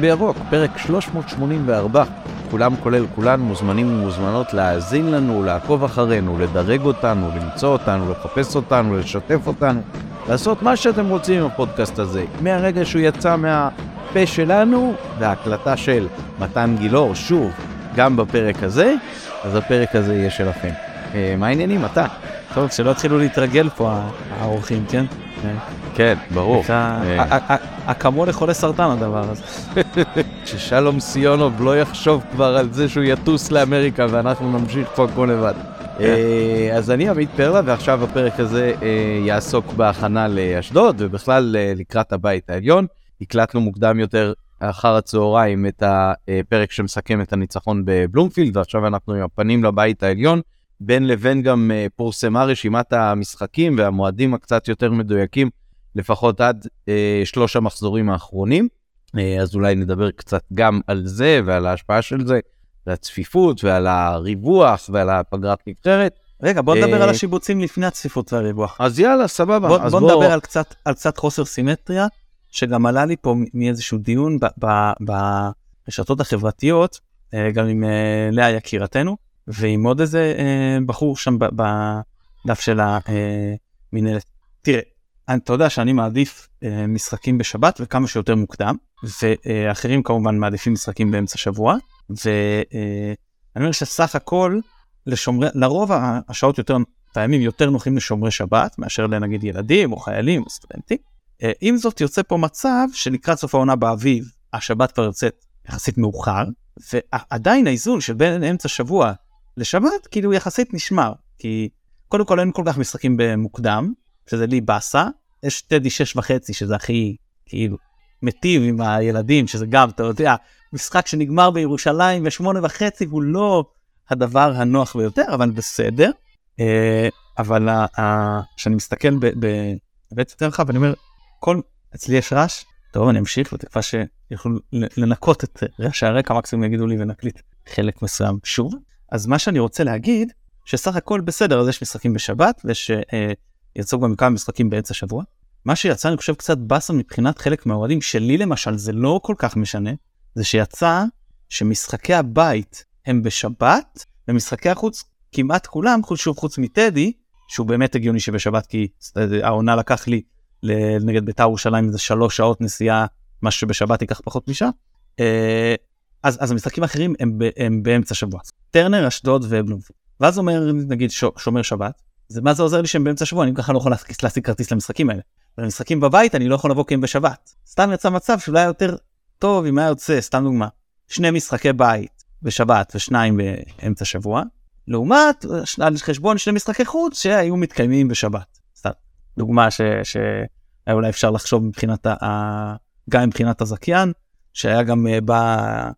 חיים בירוק, פרק 384. כולם כולל כולן מוזמנים ומוזמנות להאזין לנו, לעקוב אחרינו, לדרג אותנו, למצוא אותנו, לחפש אותנו, לשתף אותנו, לעשות מה שאתם רוצים עם הפודקאסט הזה. מהרגע שהוא יצא מהפה שלנו, וההקלטה של מתן גילאור, שוב, גם בפרק הזה, אז הפרק הזה יהיה שלכם. אה, מה העניינים, אתה? טוב, שלא יתחילו להתרגל פה האורחים, כן? כן, ברור. אה, אקמול לחולי סרטן הדבר הזה. ששלום סיונוב לא יחשוב כבר על זה שהוא יטוס לאמריקה ואנחנו נמשיך פה הכל לבד. כן. אה, אז אני עמית פרלה ועכשיו הפרק הזה אה, יעסוק בהכנה לאשדוד ובכלל אה, לקראת הבית העליון. הקלטנו מוקדם יותר אחר הצהריים את הפרק שמסכם את הניצחון בבלומפילד ועכשיו אנחנו עם הפנים לבית העליון. בין לבין גם אה, פורסמה רשימת המשחקים והמועדים הקצת יותר מדויקים, לפחות עד אה, שלוש המחזורים האחרונים. אה, אז אולי נדבר קצת גם על זה ועל ההשפעה של זה, על הצפיפות ועל הריווח ועל הפגרת נבחרת. רגע, בוא נדבר על השיבוצים לפני הצפיפות והריווח. אז יאללה, סבבה. בוא, אז בוא נדבר על קצת, על קצת חוסר סימטריה, שגם עלה לי פה מאיזשהו דיון ברשתות החברתיות, גם עם לאה יקירתנו. ועם עוד איזה אה, בחור שם בדף של המינהלת. תראה, אתה יודע שאני מעדיף אה, משחקים בשבת וכמה שיותר מוקדם, ואחרים כמובן מעדיפים משחקים באמצע שבוע, ואני אומר שסך הכל, לשומרי, לרוב השעות יותר, הימים יותר נוחים לשומרי שבת מאשר לנגיד ילדים או חיילים או סטודנטים. אה, עם זאת יוצא פה מצב שלקראת סוף העונה באביב השבת כבר יוצאת יחסית מאוחר, ועדיין האיזון של בין אמצע שבוע לשבת כאילו יחסית נשמר כי קודם כל אין כל כך משחקים במוקדם שזה לי באסה יש טדי שש וחצי שזה הכי כאילו מיטיב עם הילדים שזה גם אתה יודע משחק שנגמר בירושלים בשמונה וחצי הוא לא הדבר הנוח ביותר אבל בסדר. אה, אבל כשאני מסתכל בבית יותר רחב אני אומר כל אצלי יש רעש טוב אני אמשיך בתקווה שיכולו לנקות את רעשי הרקע מקסימום יגידו לי ונקליט חלק מסוים שוב. אז מה שאני רוצה להגיד, שסך הכל בסדר, אז יש משחקים בשבת, ויש אה, יצאו גם כמה משחקים באמצע השבוע. מה שיצא, אני חושב, קצת באסה מבחינת חלק מהאוהדים, שלי למשל זה לא כל כך משנה, זה שיצא שמשחקי הבית הם בשבת, ומשחקי החוץ כמעט כולם, חוץ שוב חוץ מטדי, שהוא באמת הגיוני שבשבת, כי העונה לקח לי נגד בית"ר ירושלים איזה שלוש שעות נסיעה, מה שבשבת ייקח פחות משעה. אה, אז, אז המשחקים האחרים הם, הם באמצע שבוע. טרנר, אשדוד ובלומפילד. ואז אומר נגיד שומר שבת, זה מה זה עוזר לי שהם באמצע שבוע, אני ככה לא יכול להשיג כרטיס למשחקים האלה. ולמשחקים בבית אני לא יכול לבוא כי הם בשבת. סתם יצא מצב שאולי יותר טוב אם היה יוצא, סתם דוגמה, שני משחקי בית בשבת ושניים באמצע שבוע, לעומת על חשבון שני משחקי חוץ שהיו מתקיימים בשבת. סתם דוגמה שהיה אולי אפשר לחשוב מבחינת ה... גם מבחינת הזכיין, שהיה גם uh, בא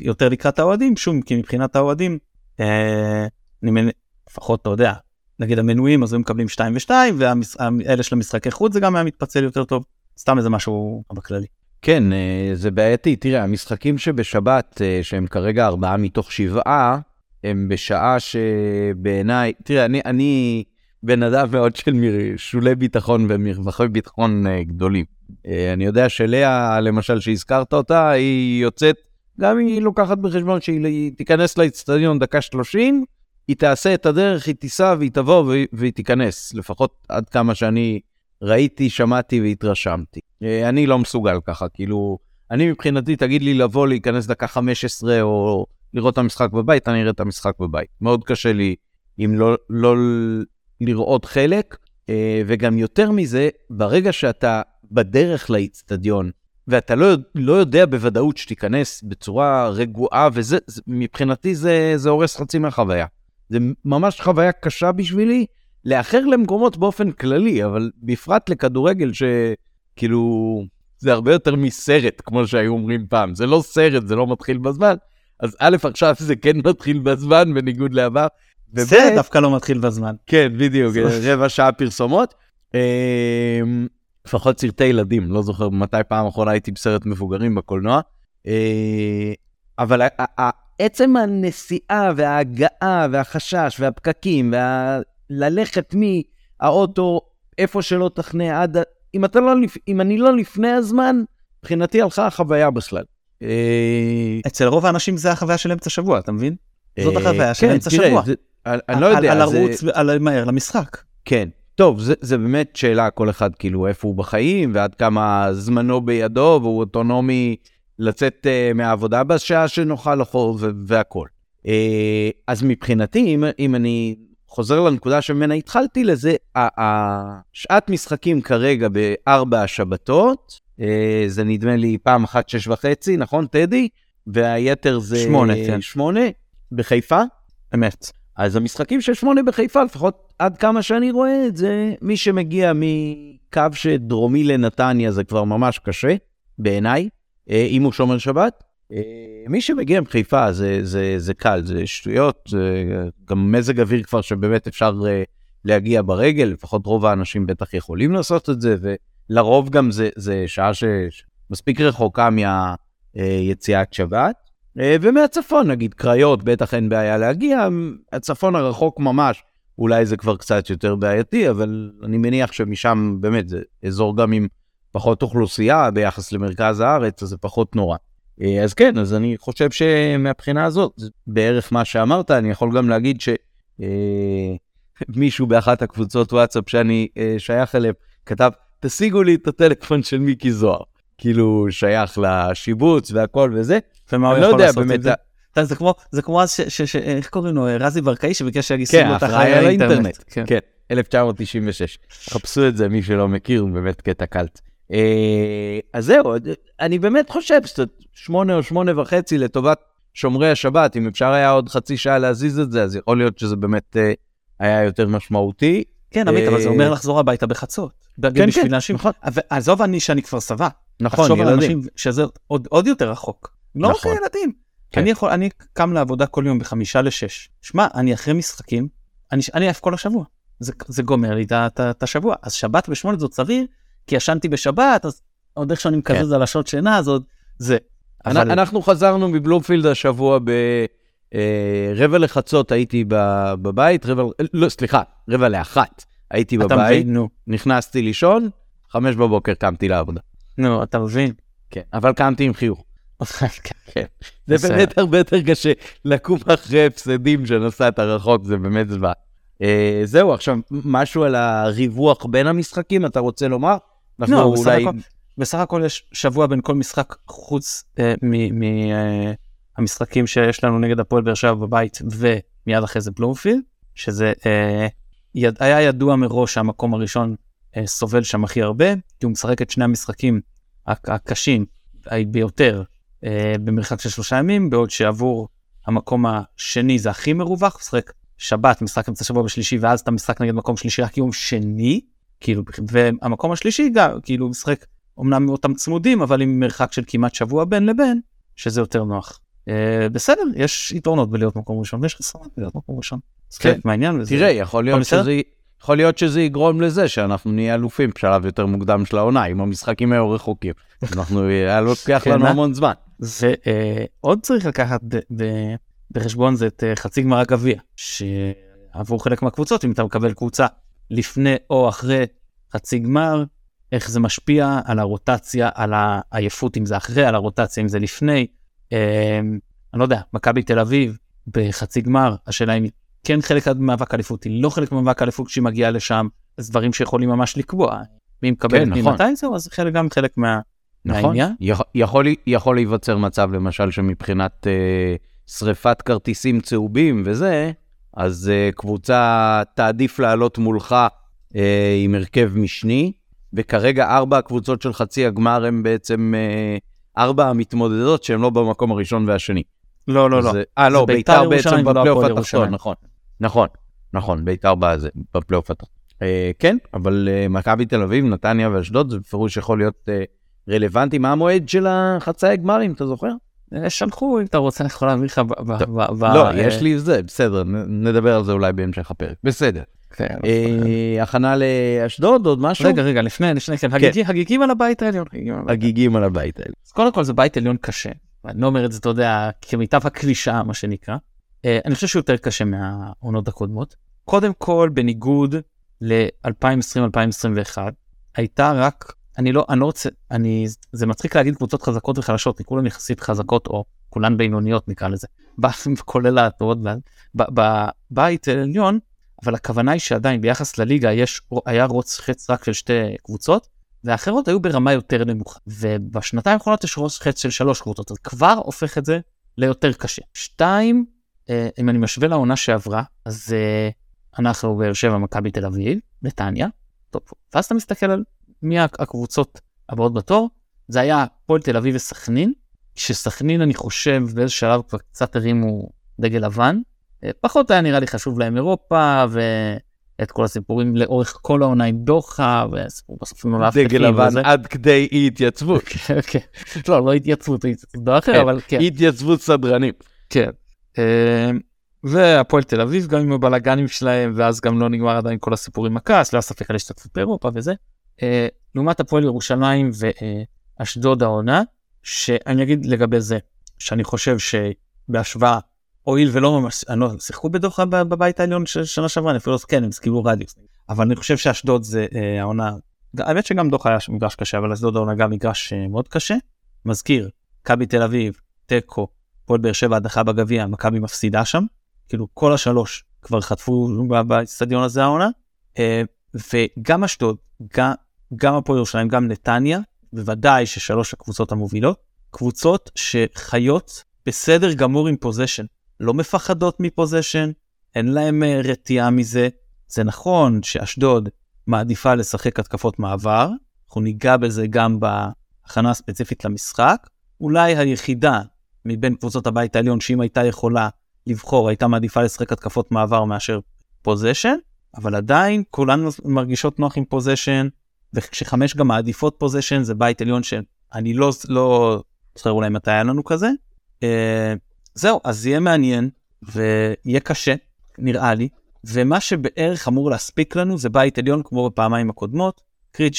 יותר לקראת האוהדים, שום כי מבחינת האוהדים, אה, אני מנ... לפחות אתה יודע, נגיד המנויים אז הם מקבלים 2 ו2 ואלה של המשחקי חוץ זה גם היה מתפצל יותר טוב, סתם איזה משהו בכללי. כן, אה, זה בעייתי. תראה, המשחקים שבשבת, אה, שהם כרגע ארבעה מתוך שבעה, הם בשעה שבעיניי, תראה, אני, אני בן אדם מאוד של שולי ביטחון ומרווחי ביטחון אה, גדולים. אני יודע שלאה, למשל, שהזכרת אותה, היא יוצאת גם היא לוקחת בחשבון שהיא תיכנס לאצטדיון דקה 30, היא תעשה את הדרך, היא תיסע והיא תבוא והיא תיכנס, לפחות עד כמה שאני ראיתי, שמעתי והתרשמתי. אה, אני לא מסוגל ככה, כאילו, אני מבחינתי, תגיד לי לבוא להיכנס דקה 15 או לראות את המשחק בבית, אני אראה את המשחק בבית. מאוד קשה לי אם לא, לא לראות חלק, אה, וגם יותר מזה, ברגע שאתה בדרך לאצטדיון, ואתה לא, לא יודע בוודאות שתיכנס בצורה רגועה, וזה, זה, מבחינתי זה, זה הורס חצי מהחוויה. זה ממש חוויה קשה בשבילי, לאחר למקומות באופן כללי, אבל בפרט לכדורגל שכאילו, זה הרבה יותר מסרט, כמו שהיו אומרים פעם. זה לא סרט, זה לא מתחיל בזמן, אז א', עכשיו זה כן מתחיל בזמן, בניגוד לעבר. סרט דווקא לא מתחיל בזמן. כן, בדיוק, רבע שעה פרסומות. אמ, לפחות סרטי ילדים, לא זוכר מתי פעם אחרונה הייתי בסרט מבוגרים בקולנוע. אה, אבל עצם הנסיעה וההגעה והחשש והפקקים וללכת מהאוטו איפה שלא תכנה עד... אם, אתה לא, אם אני לא לפני הזמן, מבחינתי הלכה החוויה בכלל. אה, אצל רוב האנשים זה החוויה של אמצע שבוע, אתה מבין? זאת אה, החוויה של כן, אמצע שבוע. אני לא יודע, על לרוץ, על מהר למשחק. כן. טוב, זה, זה באמת שאלה כל אחד כאילו איפה הוא בחיים ועד כמה זמנו בידו והוא אוטונומי לצאת uh, מהעבודה בשעה שנוחה לו ו- והכל. Uh, אז מבחינתי, אם, אם אני חוזר לנקודה שממנה התחלתי לזה, ה- ה- שעת משחקים כרגע בארבע השבתות, uh, זה נדמה לי פעם אחת שש וחצי, נכון טדי? והיתר זה שמונה, כן. שמונה בחיפה. אמת. אז המשחקים של שמונה בחיפה, לפחות עד כמה שאני רואה את זה, מי שמגיע מקו שדרומי לנתניה זה כבר ממש קשה, בעיניי, אה, אם הוא שומר שבת. אה, מי שמגיע מחיפה זה, זה, זה קל, זה שטויות, זה גם מזג אוויר כבר שבאמת אפשר אה, להגיע ברגל, לפחות רוב האנשים בטח יכולים לעשות את זה, ולרוב גם זה, זה שעה שמספיק רחוקה מהיציאת שבת. אה, ומהצפון, נגיד קריות, בטח אין בעיה להגיע, הצפון הרחוק ממש, אולי זה כבר קצת יותר בעייתי, אבל אני מניח שמשם באמת זה אזור גם עם פחות אוכלוסייה ביחס למרכז הארץ, אז זה פחות נורא. אה, אז כן, אז אני חושב שמבחינה הזאת, בערך מה שאמרת, אני יכול גם להגיד שמישהו באחת הקבוצות וואטסאפ שאני אה, שייך אליהם, כתב, תשיגו לי את הטלפון של מיקי זוהר. כאילו שייך לשיבוץ והכל וזה, ומה הוא אני לא יכול יודע לעשות באמת, עם זה? אתה יודע, זה כמו, זה כמו אז ש... ש, ש איך קוראים לו? רזי ברקאי שביקש שישימו כן, את אחראי על האינטרנט. כן. כן, 1996. חפשו את זה, מי שלא מכיר, באמת קטע קלט. אה, אז זהו, אני באמת חושב שקצת שמונה או שמונה וחצי לטובת שומרי השבת, אם אפשר היה עוד חצי שעה להזיז את זה, אז יכול להיות שזה באמת אה, היה יותר משמעותי. כן, עמית, אבל זה אה, אומר לחזור הביתה בחצות. כן, כן, אנשים. נכון. עזוב אני שאני כבר שבע. נכון, תחשוב על ילדים. אנשים שזה עוד עוד יותר רחוק. לא רק נכון. הילדים. כן. אני יכול, אני קם לעבודה כל יום בחמישה לשש. שמע, אני אחרי משחקים, אני עייף כל השבוע. זה זה גומר לי את השבוע. אז שבת בשמונה זאת סביר, כי ישנתי בשבת, אז עוד איכשהו אני מקזז על השעות שינה, אז עוד זה. אבל אנחנו חזרנו מבלומפילד השבוע ברבע לחצות הייתי ב- בבית, רבע, לא, סליחה, רבע לאחת הייתי אתה בבית, מבין, נו, נכנסתי לישון, חמש בבוקר קמתי לעבודה. נו, אתה מבין. כן, אבל קמתי עם חיוך. כן. זה בסדר. באמת הרבה יותר קשה לקום אחרי הפסדים שנסעת רחוק, זה באמת זוועה. אה, זהו, עכשיו, משהו על הריווח בין המשחקים, אתה רוצה לומר? אנחנו לא, בסך אולי... הכל- בסך הכל יש שבוע בין כל משחק חוץ מהמשחקים שיש לנו נגד הפועל באר שבע בבית ומיד אחרי זה בלומפילד, שזה אה, יד, היה ידוע מראש שהמקום הראשון אה, סובל שם הכי הרבה, כי הוא משחק את שני המשחקים הק- הקשים ביותר אה, במרחק של שלושה ימים, בעוד שעבור המקום השני זה הכי מרווח, משחק שבת, משחק אמצע שבוע בשלישי, ואז אתה משחק נגד מקום שלישי רק יום שני, כאילו, והמקום השלישי גם, כאילו, משחק אמנם אותם צמודים, אבל עם מרחק של כמעט שבוע בין לבין, שזה יותר נוח. אה, בסדר, יש יתרונות בלהיות מקום ראשון, ויש חסרונות בלהיות מקום ראשון. זה כן. חלק מהעניין. וזה- תראה, יכול להיות? שזה, יכול להיות שזה יגרום לזה שאנחנו נהיה אלופים בשלב יותר מוקדם של העונה, אם המשחקים היו רחוקים. אנחנו, היה לוקח כן, לנו אה? המון זמן. ועוד צריך לקחת ב- ב- בחשבון זה את אה, חצי גמר הגביע, שעבור חלק מהקבוצות, אם אתה מקבל קבוצה לפני או אחרי חצי גמר, איך זה משפיע על הרוטציה, על העייפות, אם זה אחרי, על הרוטציה, אם זה לפני. אה, אני לא יודע, מכבי תל אביב בחצי גמר, השאלה אם היא כן חלק ממאבק אליפות, היא לא חלק ממאבק אליפות כשהיא מגיעה לשם, אז דברים שיכולים ממש לקבוע. מי מקבל כן, נכון. מתי זהו, אז חלק גם חלק מה... נכון? מהעניין? יכול, יכול, יכול להיווצר מצב, למשל, שמבחינת אה, שריפת כרטיסים צהובים וזה, אז אה, קבוצה תעדיף לעלות מולך אה, עם הרכב משני, וכרגע ארבע הקבוצות של חצי הגמר הם בעצם אה, ארבע המתמודדות שהן לא במקום הראשון והשני. לא, לא, לא. אה, לא, בית"ר בעצם ולא בפלייאוף התחתון. נכון. נכון, נכון, ביתר בפלייאוף התחתון. אה, כן, אבל אה, מכבי תל אביב, נתניה ואשדוד, זה בפירוש יכול להיות אה, רלוונטי. מה המועד של החצאי הגמרים, אתה זוכר? שלחו אם אתה רוצה אני יכול להביא לך ב... לא, אה, יש לי זה, בסדר, נדבר על זה אולי בהמשך הפרק. בסדר. כן. אה, הכנה לאשדוד, עוד משהו? רגע רגע לפני לפני כן הגיגי- הגיגים על הבית העליון. הגיגים על הבית. האלה. אז קודם כל זה בית עליון קשה. אני לא אומר את זה אתה יודע כמיטב הקלישאה מה שנקרא. אה, אני חושב שהוא יותר קשה מהעונות הקודמות. קודם כל בניגוד ל-2020-2021 הייתה רק אני לא, אני לא רוצה, אני, זה מצחיק להגיד קבוצות חזקות וחלשות, כי כולן יחסית חזקות או כולן בינוניות נקרא לזה, כולל הטובות בבית העליון, אבל הכוונה היא שעדיין ביחס לליגה יש, היה רוץ חץ רק של שתי קבוצות, והאחרות היו ברמה יותר נמוכה, ובשנתיים האחרונות יש רוץ חץ של שלוש קבוצות, אז כבר הופך את זה ליותר קשה. שתיים, אה, אם אני משווה לעונה שעברה, אז אה, אנחנו באר שבע, מכבי תל אביב, נתניה, טוב, ואז אתה מסתכל על מי הקבוצות הבאות בתור, זה היה הפועל תל אביב וסכנין, שסכנין אני חושב באיזה שלב כבר קצת הרימו דגל לבן, אה, פחות היה נראה לי חשוב להם אירופה ואת כל הסיפורים לאורך כל העונה עם דוחה וסיפור בסוף להפתחים. דגל לבן וזה. עד כדי אי התייצבות. כן, כן. לא, לא התייצבות, התייצבות אחר, כן, אבל כן. התייצבות סדרנים. כן. אה, והפועל תל אביב גם עם הבלאגנים שלהם ואז גם לא נגמר עדיין כל הסיפור עם הכעס לא היה ספק על השתתפות באירופה וזה. אה, לעומת הפועל ירושלים ואשדוד העונה שאני אגיד לגבי זה שאני חושב שבהשוואה הואיל ולא ממש לא, שיחקו בדוחה בבית העליון של שנה שעברה אני אפילו לא כן הם קיבלו רדיוס אבל אני חושב שאשדוד זה אה, העונה האמת שגם דוחה היה מגרש קשה אבל אשדוד העונה גם מגרש אה, מאוד קשה. מזכיר מכבי תל אביב תיקו פועל באר שבע הדחה בגביע מכבי מפסידה שם כאילו כל השלוש כבר חטפו באצטדיון הזה העונה אה, וגם אשדוד גם גם הפועל ירושלים גם נתניה בוודאי ששלוש הקבוצות המובילות קבוצות שחיות בסדר גמור עם פוזיישן לא מפחדות מ position אין להם אה, רתיעה מזה. זה נכון שאשדוד מעדיפה לשחק התקפות מעבר אנחנו ניגע בזה גם בהכנה הספציפית למשחק. אולי היחידה מבין קבוצות הבית העליון שאם הייתה יכולה לבחור הייתה מעדיפה לשחק התקפות מעבר מאשר position אבל עדיין כולן מרגישות נוח עם position וכשחמש גם מעדיפות position זה בית עליון שאני לא לא זוכר אולי מתי היה לנו כזה. Uh, זהו אז יהיה מעניין ויהיה קשה נראה לי. ומה שבערך אמור להספיק לנו זה בית עליון כמו בפעמיים הקודמות. קרי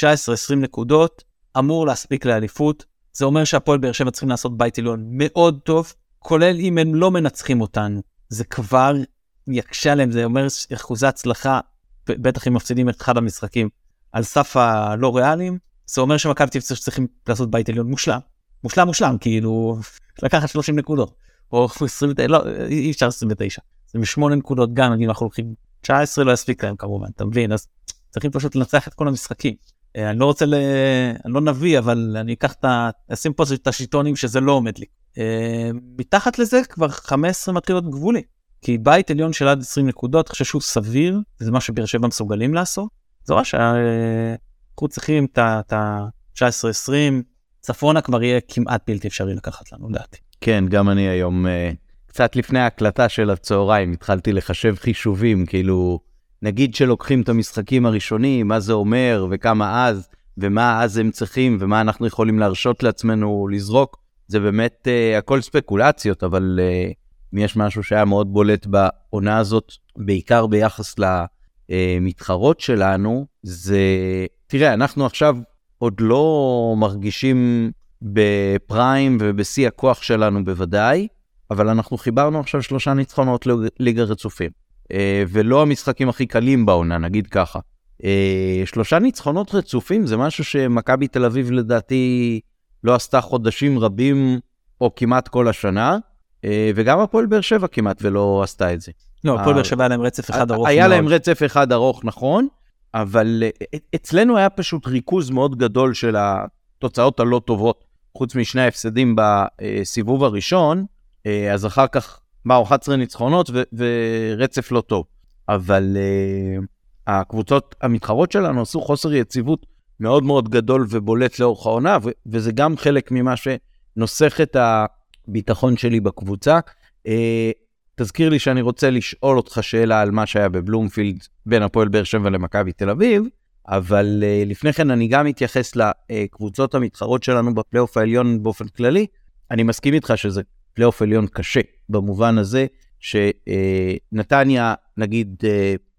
19-20 נקודות אמור להספיק לאליפות. זה אומר שהפועל באר שבע צריכים לעשות בית עליון מאוד טוב כולל אם הם לא מנצחים אותנו. זה כבר יקשה עליהם זה אומר אחוזי הצלחה בטח אם מפסידים את אחד המשחקים על סף הלא ריאליים זה אומר שמכבי תל אביב צריכים לעשות בית עליון מושלם מושלם מושלם כאילו לקחת 30 נקודות או 20 לא אי אפשר 29 28 נקודות גם נגיד אנחנו הולכים 19 לא יספיק להם כמובן אתה מבין אז צריכים פשוט לנצח את כל המשחקים. אה, אני לא רוצה ל... אני לא נביא אבל אני אקח את ה... אשים פה את השיטונים שזה לא עומד לי. אה, מתחת לזה כבר 15 מתחיל להיות גבולי. כי בית עליון של עד 20 נקודות, אני חושב שהוא סביר, זה מה שבאר שבע מסוגלים לעשות. זה אומר שאנחנו צריכים את ה-19-20, צפונה כבר יהיה כמעט בלתי אפשרי לקחת לנו, לדעתי. כן, גם אני היום, אה, קצת לפני ההקלטה של הצהריים, התחלתי לחשב חישובים, כאילו, נגיד שלוקחים את המשחקים הראשונים, מה זה אומר, וכמה אז, ומה אז הם צריכים, ומה אנחנו יכולים להרשות לעצמנו לזרוק. זה באמת uh, הכל ספקולציות, אבל uh, אם יש משהו שהיה מאוד בולט בעונה הזאת, בעיקר ביחס למתחרות שלנו, זה, תראה, אנחנו עכשיו עוד לא מרגישים בפריים ובשיא הכוח שלנו בוודאי, אבל אנחנו חיברנו עכשיו שלושה ניצחונות ליגה רצופים. Uh, ולא המשחקים הכי קלים בעונה, נגיד ככה. Uh, שלושה ניצחונות רצופים זה משהו שמכבי תל אביב לדעתי לא עשתה חודשים רבים או כמעט כל השנה, אה, וגם הפועל באר שבע כמעט ולא עשתה את זה. לא, הפועל באר שבע היה להם רצף אחד ארוך היה. להם רצף אחד ארוך, נכון, אבל אה, אצלנו היה פשוט ריכוז מאוד גדול של התוצאות הלא טובות, חוץ משני ההפסדים בסיבוב הראשון, אה, אז אחר כך באו 11 ניצחונות ו- ורצף לא טוב. אבל uh, הקבוצות המתחרות שלנו עשו חוסר יציבות מאוד מאוד גדול ובולט לאורך העונה, ו- וזה גם חלק ממה שנוסח את הביטחון שלי בקבוצה. Uh, תזכיר לי שאני רוצה לשאול אותך שאלה על מה שהיה בבלומפילד בין הפועל באר שבע למכבי תל אביב, אבל אה, לפני כן אני גם אתייחס לקבוצות המתחרות שלנו בפלייאוף העליון באופן כללי. אני מסכים איתך שזה פלייאוף עליון קשה, במובן הזה שנתניה, אה, נגיד, אה,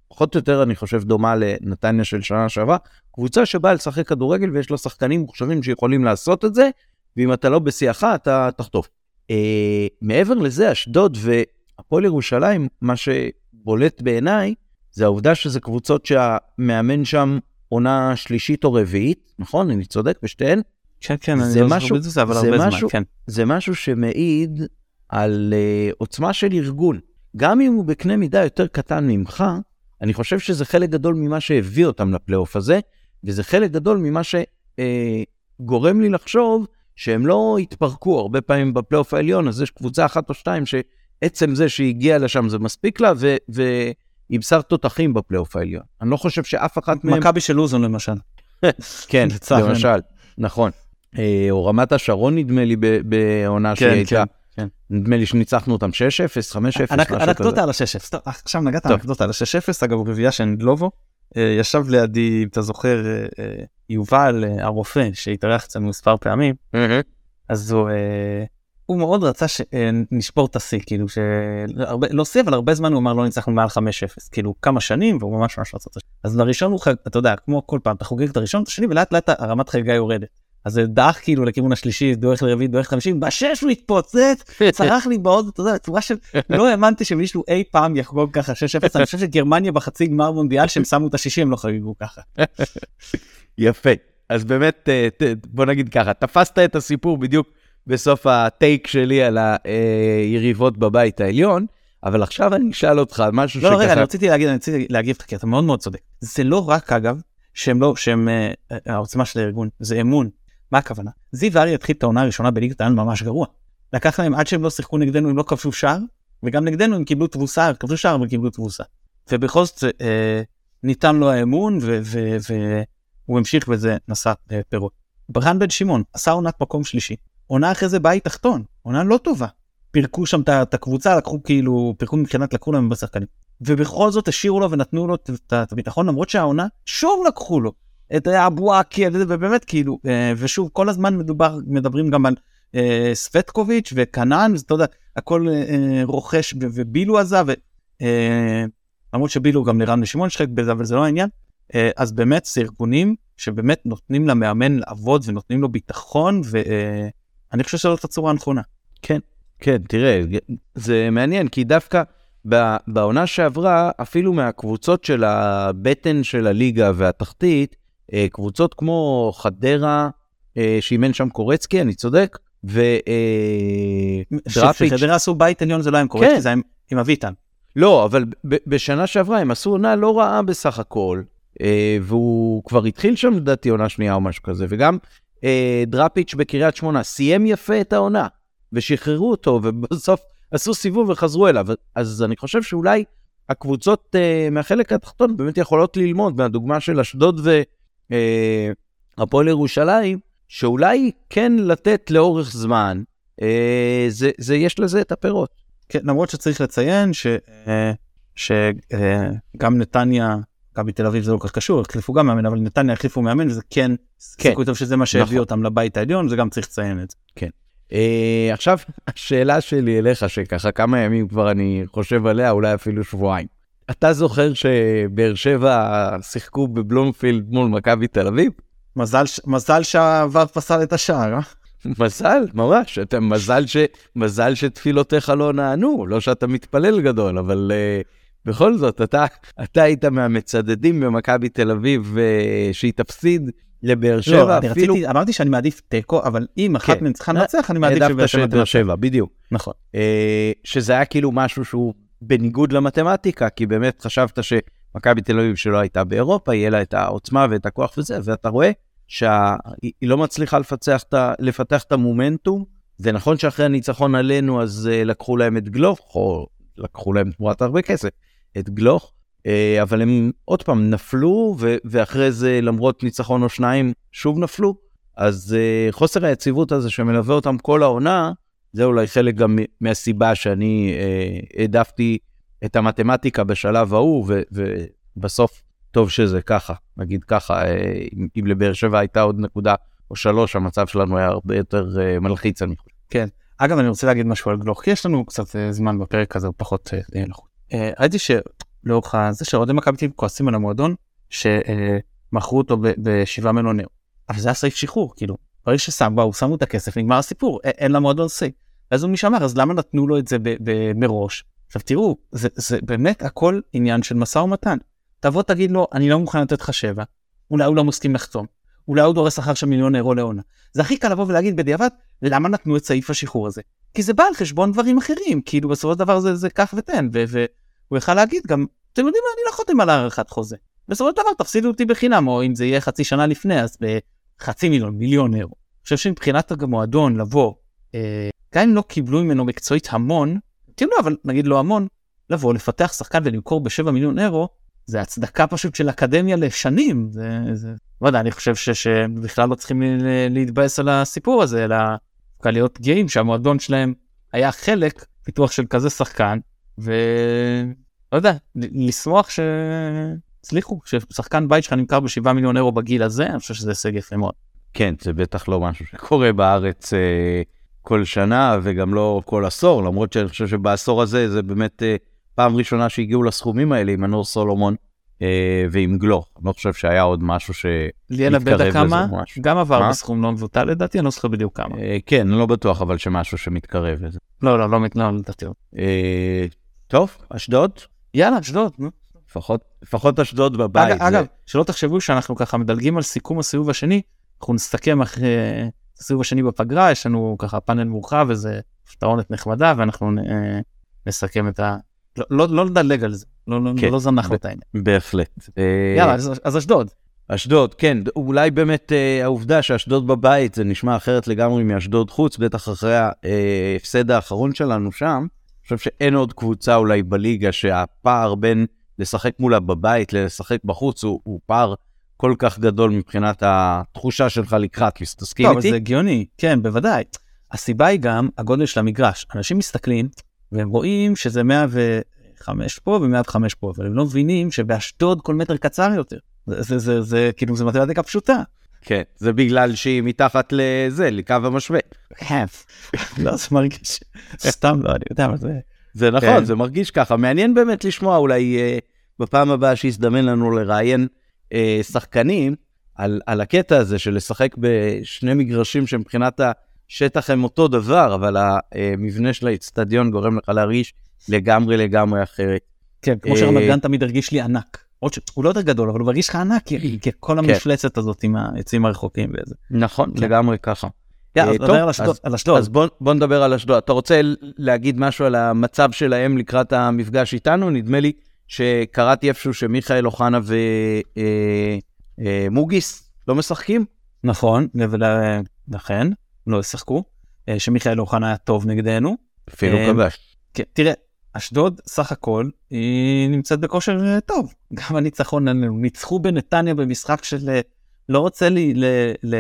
פחות או יותר, אני חושב, דומה לנתניה של שנה שעברה, קבוצה שבאה לשחק כדורגל ויש לה שחקנים מוכשרים שיכולים לעשות את זה, ואם אתה לא בשיאך, אתה תחטוף. אה, מעבר לזה, אשדוד והפועל ירושלים, מה שבולט בעיניי, זה העובדה שזה קבוצות שהמאמן שם עונה שלישית או רביעית, נכון? אני צודק בשתיהן? כן, כן, אני לא זוכר בזה, אבל הרבה משהו- זמן, כן. זה משהו שמעיד על uh, עוצמה של ארגון. גם אם הוא בקנה מידה יותר קטן ממך, אני חושב שזה חלק גדול ממה שהביא אותם לפלייאוף הזה, וזה חלק גדול ממה שגורם לי לחשוב שהם לא התפרקו הרבה פעמים בפלייאוף העליון, אז יש קבוצה אחת או שתיים שעצם זה שהיא הגיעה לשם זה מספיק לה, והיא בשר תותחים בפלייאוף העליון. אני לא חושב שאף אחת מהם... מכבי של לוזון למשל. כן. למשל, נכון. אה, או רמת השרון נדמה לי בעונה שהיא כן, הייתה, כן. נדמה לי שניצחנו אותם 6-0, 5-0, אנק- משהו אנקדוטה כזה. על ה-6-0. טוב, עכשיו נגעת. אנקדוטה על ה-6-0, אגב רביעייה של נדלובו. אה, ישב לידי, אם אתה זוכר, אה, יובל הרופא שהתארח אצלנו מספר פעמים. אז הוא, הוא מאוד רצה שנשבור את השיא, כאילו שהרבה, לא שיא, אבל הרבה זמן הוא אמר לא ניצחנו מעל 5-0, כאילו כמה שנים, והוא ממש ממש רצה את השני. אז לראשון הוא, חג- אתה יודע, כמו כל פעם, אתה חוגג את הראשון, את השני, ולאט לאט הרמת חגיגה יורדת. אז זה דעך כאילו לכיוון השלישי, דורך לרביעי, דורך לחמישי, בשש הוא התפוצץ, צרח לי בעוד, אתה יודע, בצורה של, לא האמנתי שמישהו אי פעם יחגוג ככה 6-0, אני חושב שגרמניה בחצי גמר מונדיאל שהם שמו את השישי הם לא חגגו ככה. יפה. אז באמת, אה, בוא נגיד ככה, תפסת את הסיפור בדיוק בסוף הטייק שלי על היריבות בבית העליון, אבל עכשיו אני אשאל אותך משהו לא, לא, רגע, אני שככה... רציתי להגיד, אני רציתי להגיב, כי אתה מאוד מאוד צודק. זה לא רק, אגב, שהם לא, שהם, אה, אה, העוצמה של הארגון, זה אמון. מה הכוונה? זיו ארי התחיל את העונה הראשונה בליגת העל ממש גרוע. לקח להם עד שהם לא שיחקו נגדנו, הם לא כבשו שער, וגם נגדנו הם קיבלו תבוסה, כבשו שער וקיבלו תבוסה. ובכל זאת, אה, ניתן לו האמון, והוא המשיך וזה נשא אה, פירות. ברן בן שמעון עשה עונת מקום שלישי, עונה אחרי זה בית תחתון, עונה לא טובה. פירקו שם את הקבוצה, לקחו כאילו, פירקו מבחינת לקחו להם בשחקנים. ובכל זאת השאירו לו ונתנו לו את- הביטחון למרות שהעונה שוב לקחו לו את אבואקי ובאמת כאילו אה, ושוב כל הזמן מדובר מדברים גם על אה, סווטקוביץ' וקנן אתה יודע הכל אה, אה, רוכש ו- ובילו עזב אה, למרות שבילו גם לירן ושמעון שחק בזה אבל זה לא העניין אה, אז באמת זה ארגונים שבאמת נותנים למאמן לעבוד ונותנים לו ביטחון ואני חושב שזאת הצורה הנכונה. כן, תראה, זה מעניין, כי דווקא בעונה שעברה, אפילו מהקבוצות של הבטן של הליגה והתחתית, אה, קבוצות כמו חדרה, אה, שאימן שם קורצקי, אני צודק? ודראפיץ'. כשחדרה עשו בית עליון זה לא היה עם קורצקי כן. זה היה עם- אביטן. לא, אבל בשנה שעברה הם עשו עונה לא רעה בסך הכל, אה, והוא כבר התחיל שם לדעתי עונה שנייה או משהו כזה, וגם אה, דראפיץ' בקריית שמונה סיים יפה את העונה, ושחררו אותו, ובסוף עשו סיבוב וחזרו אליו. אז אני חושב שאולי הקבוצות אה, מהחלק התחתון באמת יכולות ללמוד מהדוגמה של אשדוד והפועל ירושלים, שאולי כן לתת לאורך זמן, אה, זה, זה יש לזה את הפירות. כן, למרות שצריך לציין שגם נתניה, מכבי תל אביב זה לא כל כך קשור, החליפו גם מאמן, אבל נתניה החליפו מאמן וזה כן כן. סיכוי טוב שזה מה שהביא נכון. אותם לבית העליון, זה גם צריך לציין את זה. Uh, עכשיו, השאלה שלי אליך, שככה כמה ימים כבר אני חושב עליה, אולי אפילו שבועיים. אתה זוכר שבאר שבע שיחקו בבלומפילד מול מכבי תל אביב? מזל, מזל שהוו פסל את השער, אה? מזל, ממש. אתה, מזל, ש, מזל שתפילותיך לא נענו, לא שאתה מתפלל גדול, אבל uh, בכל זאת, אתה, אתה היית מהמצדדים במכבי תל אביב uh, שהיא תפסיד לבאר שבע, לא, אני אפילו רציתי, אמרתי שאני מעדיף תיקו, אבל אם אחת כן. מהן צריכה לנצח, אני מעדיף שבאר שבע תנצח. שבע, בדיוק. נכון. אה, שזה היה כאילו משהו שהוא בניגוד למתמטיקה, כי באמת חשבת שמכבי תל אביב שלא הייתה באירופה, יהיה לה את העוצמה ואת הכוח וזה, ואתה רואה שהיא לא מצליחה לפצח לפתח את המומנטום. זה נכון שאחרי הניצחון עלינו אז uh, לקחו להם את גלוך, או לקחו להם תמורת הרבה כסף, את גלוך, uh, אבל הם עוד פעם נפלו, ו- ואחרי זה למרות ניצחון או שניים שוב נפלו. אז uh, חוסר היציבות הזה שמלווה אותם כל העונה, זה אולי חלק גם מהסיבה שאני אה, העדפתי את המתמטיקה בשלב ההוא, ובסוף טוב שזה ככה, נגיד ככה, אה, אם, לבאר שבע הייתה עוד נקודה או שלוש, המצב שלנו היה הרבה יותר אה, מלחיץ, אני חושב. אגב, אני רוצה להגיד משהו על גלוך, כי יש לנו קצת אה, זמן בפרק הזה, פחות אה, אה, לחוץ. אה, ראיתי שלאורך זה שאוהדי מכבי תל כועסים על המועדון, שמכרו אותו בשבעה מיליון. אבל זה היה סעיף שחרור, כאילו, ברגע ששמו, שמו את הכסף, נגמר הסיפור, אין למועדון סי. אז הוא משמר, אז למה נתנו לו את זה מראש? עכשיו תראו, זה, זה באמת הכל עניין של משא ומתן. תבוא תגיד לו, אני לא מוכן לתת לך שבע, אולי הוא לא מסכים לחתום, אולי הוא דורס שכר של מיליון אירו לעונה. זה הכי קל לבוא ולהגיד בדיעבד למה נתנו את סעיף השחרור הזה. כי זה בא על חשבון דברים אחרים, כאילו בסופו של דבר זה, זה קח ותן, והוא יכל להגיד גם, אתם יודעים מה, אני לא חותם על הארכת חוזה. בסופו של דבר תפסידו אותי בחינם, או אם זה יהיה חצי שנה לפני, אז בחצי מיליון, מיליון אירו. אני חושב שמבחינת המועדון לבוא, אה, גם אם לא קיבלו ממנו מקצועית המון, כאילו אבל נגיד לא המון, לבוא לפתח שחקן ולמכור בשבע מיליון אירו, זה הצדקה פשוט של אקדמיה לשנים. זה, זה... לא יודע, אני חושב ש, שבכלל לא צריכים להתבאס על הסיפור הזה, אלא דווקא להיות גאים שהמועדון שלהם היה חלק פיתוח של כזה שחקן, ולא יודע, לשמוח שהצליחו, ששחקן בית שלך נמכר בשבעה מיליון אירו בגיל הזה, אני חושב שזה הישג יפה מאוד. כן, זה בטח לא משהו שקורה בארץ אה, כל שנה וגם לא כל עשור, למרות שאני חושב שבעשור הזה זה באמת אה, פעם ראשונה שהגיעו לסכומים האלה עם מנור סולומון אה, ועם גלו. אני לא חושב שהיה עוד משהו שמתקרב לזה כמה? משהו. גם עבר מה? בסכום לא מבוטל לדעתי, אני לא זוכר בדיוק כמה. אה, כן, לא בטוח אבל שמשהו שמתקרב לזה. לא, לא, לא, לא לדעתי. אה, טוב, אשדוד? יאללה, אשדוד, נו. לפחות, לפחות אשדוד בבית. אגב, זה... אגב, שלא תחשבו שאנחנו ככה מדלגים על סיכום הסיבוב השני, אנחנו נסתכם אחרי הסיבוב השני בפגרה, יש לנו ככה פאנל מורחב, איזה פתרונת נחמדה, ואנחנו אה, נסכם את ה... לא, לא, לא לדלג על זה, לא, לא, כן, לא זנחנו את העניין. בהחלט. יאללה, אז, אז אשדוד. אשדוד, כן, אולי באמת אה, העובדה שאשדוד בבית זה נשמע אחרת לגמרי מאשדוד חוץ, בטח אחרי ההפסד האחרון שלנו שם. אני חושב שאין עוד קבוצה אולי בליגה שהפער בין לשחק מולה בבית ללשחק בחוץ הוא, הוא פער כל כך גדול מבחינת התחושה שלך לקראת, תסכים איתי? טוב, זה הגיוני, כן, בוודאי. הסיבה היא גם הגודל של המגרש. אנשים מסתכלים והם רואים שזה 105 פה ו-105 פה, אבל הם לא מבינים שבאשדוד כל מטר קצר יותר. זה, זה, זה, זה כאילו זה מתמטיקה פשוטה. כן, זה בגלל שהיא מתחת לזה, לקו המשווה. כן, לא, זה מרגיש, סתם לא, אני יודע מה זה. זה נכון, כן. זה מרגיש ככה. מעניין באמת לשמוע אולי אה, בפעם הבאה שיזדמן לנו לראיין אה, שחקנים על, על הקטע הזה של לשחק בשני מגרשים שמבחינת השטח הם אותו דבר, אבל המבנה של האצטדיון גורם לך להרגיש לגמרי לגמרי אחרת. כן, כמו שרמת גן תמיד הרגיש לי ענק. עוד שהוא לא יותר גדול, אבל הוא מרגיש לך ענק, כי, כי כל כן. המפלצת הזאת עם העצים הרחוקים וזה. נכון, כן. לגמרי ככה. אז בוא נדבר על אשדוד. אתה רוצה להגיד משהו על המצב שלהם לקראת המפגש איתנו? נדמה לי שקראתי איפשהו שמיכאל אוחנה ומוגיס אה, אה, לא משחקים. נכון, ולכן לא ישחקו, אה, שמיכאל אוחנה היה טוב נגדנו. אפילו כבש. כן, תראה, אשדוד סך הכל היא נמצאת בכושר טוב. גם הניצחון עלינו, ניצחו בנתניה במשחק של לא רוצה לי, ל, ל,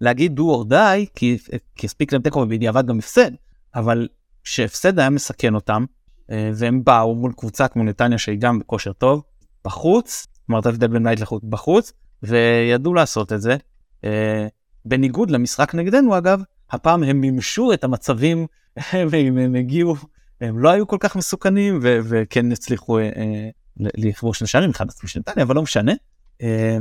להגיד do or die, כי, כי הספיק להם תיקו ובדיעבד גם הפסד, אבל שהפסד היה מסכן אותם, אה, והם באו מול קבוצה כמו נתניה שהיא גם בכושר טוב, בחוץ, אמרת הבדל בין בית לחוץ בחוץ, וידעו לעשות את זה. בניגוד למשחק נגדנו אגב, הפעם הם מימשו את המצבים ואם הם הגיעו, הם לא היו כל כך מסוכנים ו- וכן הצליחו אה, אה, לכבוש שני שערים, אחד עצמי של נתניה, אבל לא משנה. אה,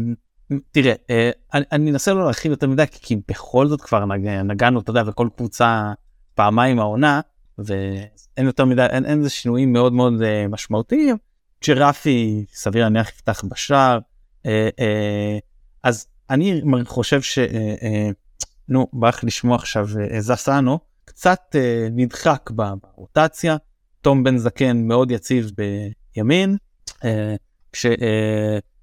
תראה, אה, אני, אני אנסה לא להרחיב יותר מדי, כי בכל זאת כבר נג, נגענו, אתה יודע, וכל קבוצה פעמיים העונה, ואין יותר מדי, אין, אין איזה שינויים מאוד מאוד אה, משמעותיים. ג'רפי, סביר להניח, יפתח בשער. אה, אה, אז אני חושב ש... אה, אה, נו, בא לך לשמוע עכשיו אה, זסנו, קצת נדחק ברוטציה. תום בן זקן מאוד יציב בימין,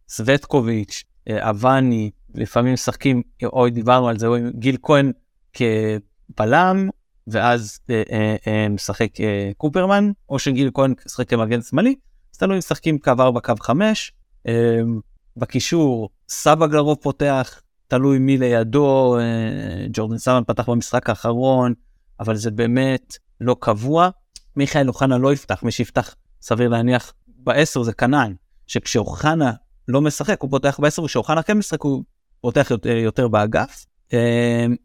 כשסווטקוביץ', אבני, לפעמים משחקים, או דיברנו על זה, גיל כהן כבלם, ואז משחק קופרמן, או שגיל כהן משחק כמגן שמאלי, אז תלוי משחקים קו 4, קו 5. אה, בקישור, סבא גלרוב פותח, תלוי מי לידו, אה, ג'ורדן סאמן פתח במשחק האחרון, אבל זה באמת לא קבוע. מיכאל אוחנה לא יפתח, מי שיפתח סביר להניח בעשר זה קנאן, שכשאוחנה לא משחק הוא פותח בעשר, וכשאוחנה כן משחק הוא פותח יותר, באגף. אמ,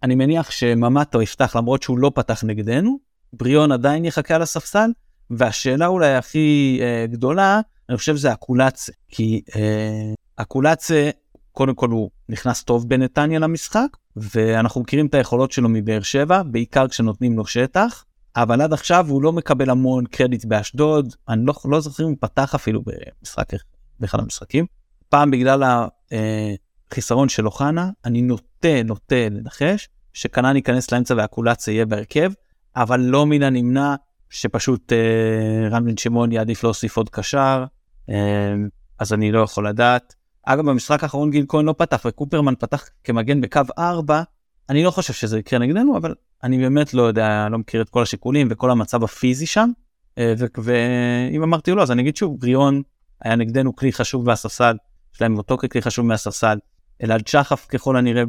אני מניח שממטו יפתח למרות שהוא לא פתח נגדנו, בריאון עדיין יחכה על הספסל, והשאלה אולי הכי אה, גדולה, אני חושב זה אקולציה, כי אה, אקולציה, קודם כל הוא נכנס טוב בנתניה למשחק, ואנחנו מכירים את היכולות שלו מבאר שבע, בעיקר כשנותנים לו שטח, אבל עד עכשיו הוא לא מקבל המון קרדיט באשדוד, אני לא, לא זוכר אם הוא פתח אפילו במשחק, באחד המשחקים. פעם בגלל חיסרון של אוחנה, אני נוטה, נוטה לנחש, שכנען ייכנס לאמצע והקולציה יהיה בהרכב, אבל לא מן הנמנע שפשוט אה, רן בן שמעון יעדיף להוסיף עוד קשר, אה, אז אני לא יכול לדעת. אגב, במשחק האחרון גיל כהן לא פתח וקופרמן פתח כמגן בקו 4, אני לא חושב שזה יקרה נגדנו, אבל אני באמת לא יודע, לא מכיר את כל השיקולים וכל המצב הפיזי שם. אה, ואם אמרתי לא, אז אני אגיד שוב, בריאון היה נגדנו כלי חשוב מהספסל, יש להם אותו ככלי חשוב מהספסל. אלעד שחף ככל הנראה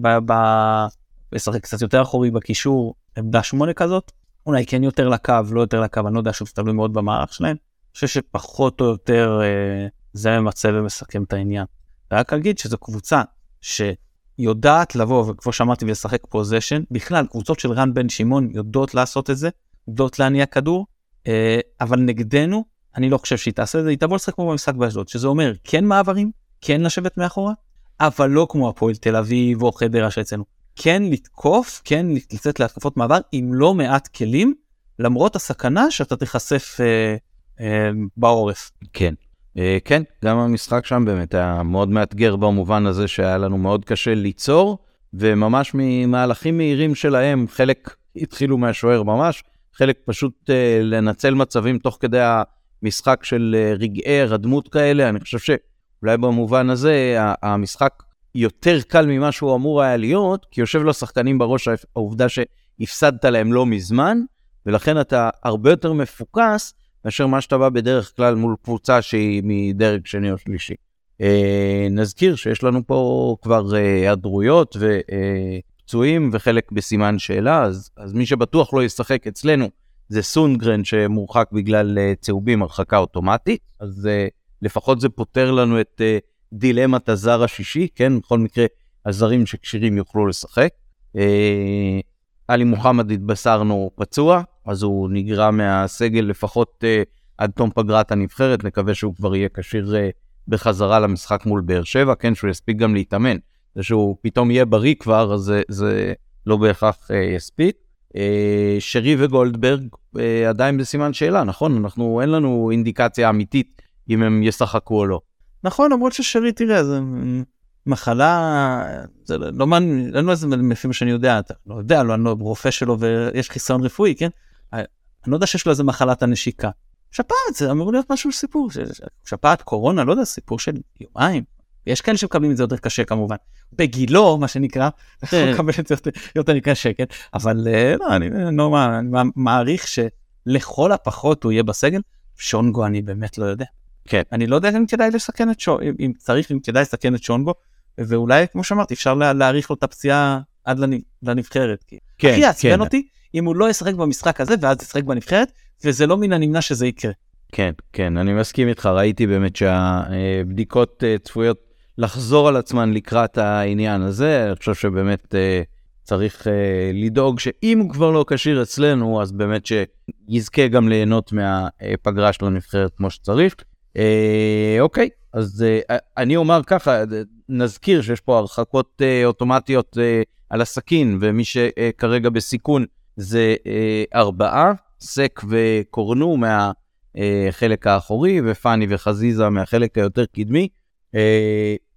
לשחק קצת יותר אחורי בקישור, עמדה שמונה כזאת, אולי כן יותר לקו, לא יותר לקו, אני לא יודע, שוב, זה תלוי מאוד במערך שלהם. אני חושב שפחות או יותר אה, זה ממצה ומסכם את העניין. רק אגיד שזו קבוצה שיודעת לבוא, וכמו שאמרתי, ולשחק פוזיישן, בכלל, קבוצות של רן בן שמעון יודעות לעשות את זה, יודעות להניע כדור, אה, אבל נגדנו, אני לא חושב שהיא תעשה את זה, היא תבוא לשחק כמו במשחק באשדוד, שזה אומר כן מעברים, כן לשבת מאחורה, אבל לא כמו הפועל תל אביב או חדרה שאצלנו. כן לתקוף, כן לצאת להתקפות מעבר עם לא מעט כלים, למרות הסכנה שאתה תיחשף אה, אה, בעורף. כן. אה, כן, גם המשחק שם באמת היה מאוד מאתגר במובן הזה שהיה לנו מאוד קשה ליצור, וממש ממהלכים מהירים שלהם, חלק התחילו מהשוער ממש, חלק פשוט אה, לנצל מצבים תוך כדי המשחק של אה, רגעי הרדמות כאלה. אני חושב שאולי במובן הזה המשחק יותר קל ממה שהוא אמור היה להיות, כי יושב לשחקנים בראש העובדה שהפסדת להם לא מזמן, ולכן אתה הרבה יותר מפוקס מאשר מה שאתה בא בדרך כלל מול קבוצה שהיא מדרג שני או שלישי. אה, נזכיר שיש לנו פה כבר היעדרויות אה, ופצועים אה, וחלק בסימן שאלה, אז, אז מי שבטוח לא ישחק אצלנו זה סונגרן שמורחק בגלל אה, צהובים, הרחקה אוטומטית, אז אה, לפחות זה פותר לנו את אה, דילמת הזר השישי, כן? בכל מקרה, הזרים שכשירים יוכלו לשחק. אה, עלי מוחמד התבשרנו פצוע, אז הוא נגרע מהסגל לפחות uh, עד תום פגרת הנבחרת, נקווה שהוא כבר יהיה כשיר uh, בחזרה למשחק מול באר שבע, כן, שהוא יספיק גם להתאמן. זה שהוא פתאום יהיה בריא כבר, אז זה, זה לא בהכרח uh, יספיק. Uh, שרי וגולדברג uh, עדיין בסימן שאלה, נכון? אנחנו, אין לנו אינדיקציה אמיתית אם הם ישחקו או לא. נכון, למרות ששרי, תראה, זה מחלה, זה לא מעניין, אין לו איזה מה שאני יודע, אתה לא יודע, לא, אני לא רופא שלו ויש חיסיון רפואי, כן? אני לא יודע שיש לו איזה מחלת הנשיקה. שפעת זה אמור להיות משהו סיפור, שפעת קורונה, לא יודע, סיפור של יומיים. יש כאלה שמקבלים את זה יותר קשה כמובן. בגילו, מה שנקרא, כן. לקבל את זה יותר קשה, כן? אבל אה, לא, אני לא מעריך שלכל הפחות הוא יהיה בסגל. שונגו אני באמת לא יודע. כן. אני לא יודע אם כדאי לסכן את שונגו, אם צריך, אם כדאי לסכן את שונגו, ואולי כמו שאמרתי אפשר להאריך לו את הפציעה עד לנבחרת. כן, יעצבן כן. אותי אם הוא לא ישחק במשחק הזה ואז ישחק בנבחרת וזה לא מן הנמנע שזה יקרה. כן כן אני מסכים איתך ראיתי באמת שהבדיקות אה, צפויות לחזור על עצמן לקראת העניין הזה אני חושב שבאמת אה, צריך אה, לדאוג שאם הוא כבר לא כשיר אצלנו אז באמת שיזכה גם ליהנות מהפגרה של הנבחרת כמו שצריך. אוקיי אז אני אומר ככה נזכיר שיש פה הרחקות אוטומטיות על הסכין, ומי שכרגע בסיכון זה uh, ארבעה, סק וקורנו מהחלק uh, האחורי, ופאני וחזיזה מהחלק היותר קדמי. Uh,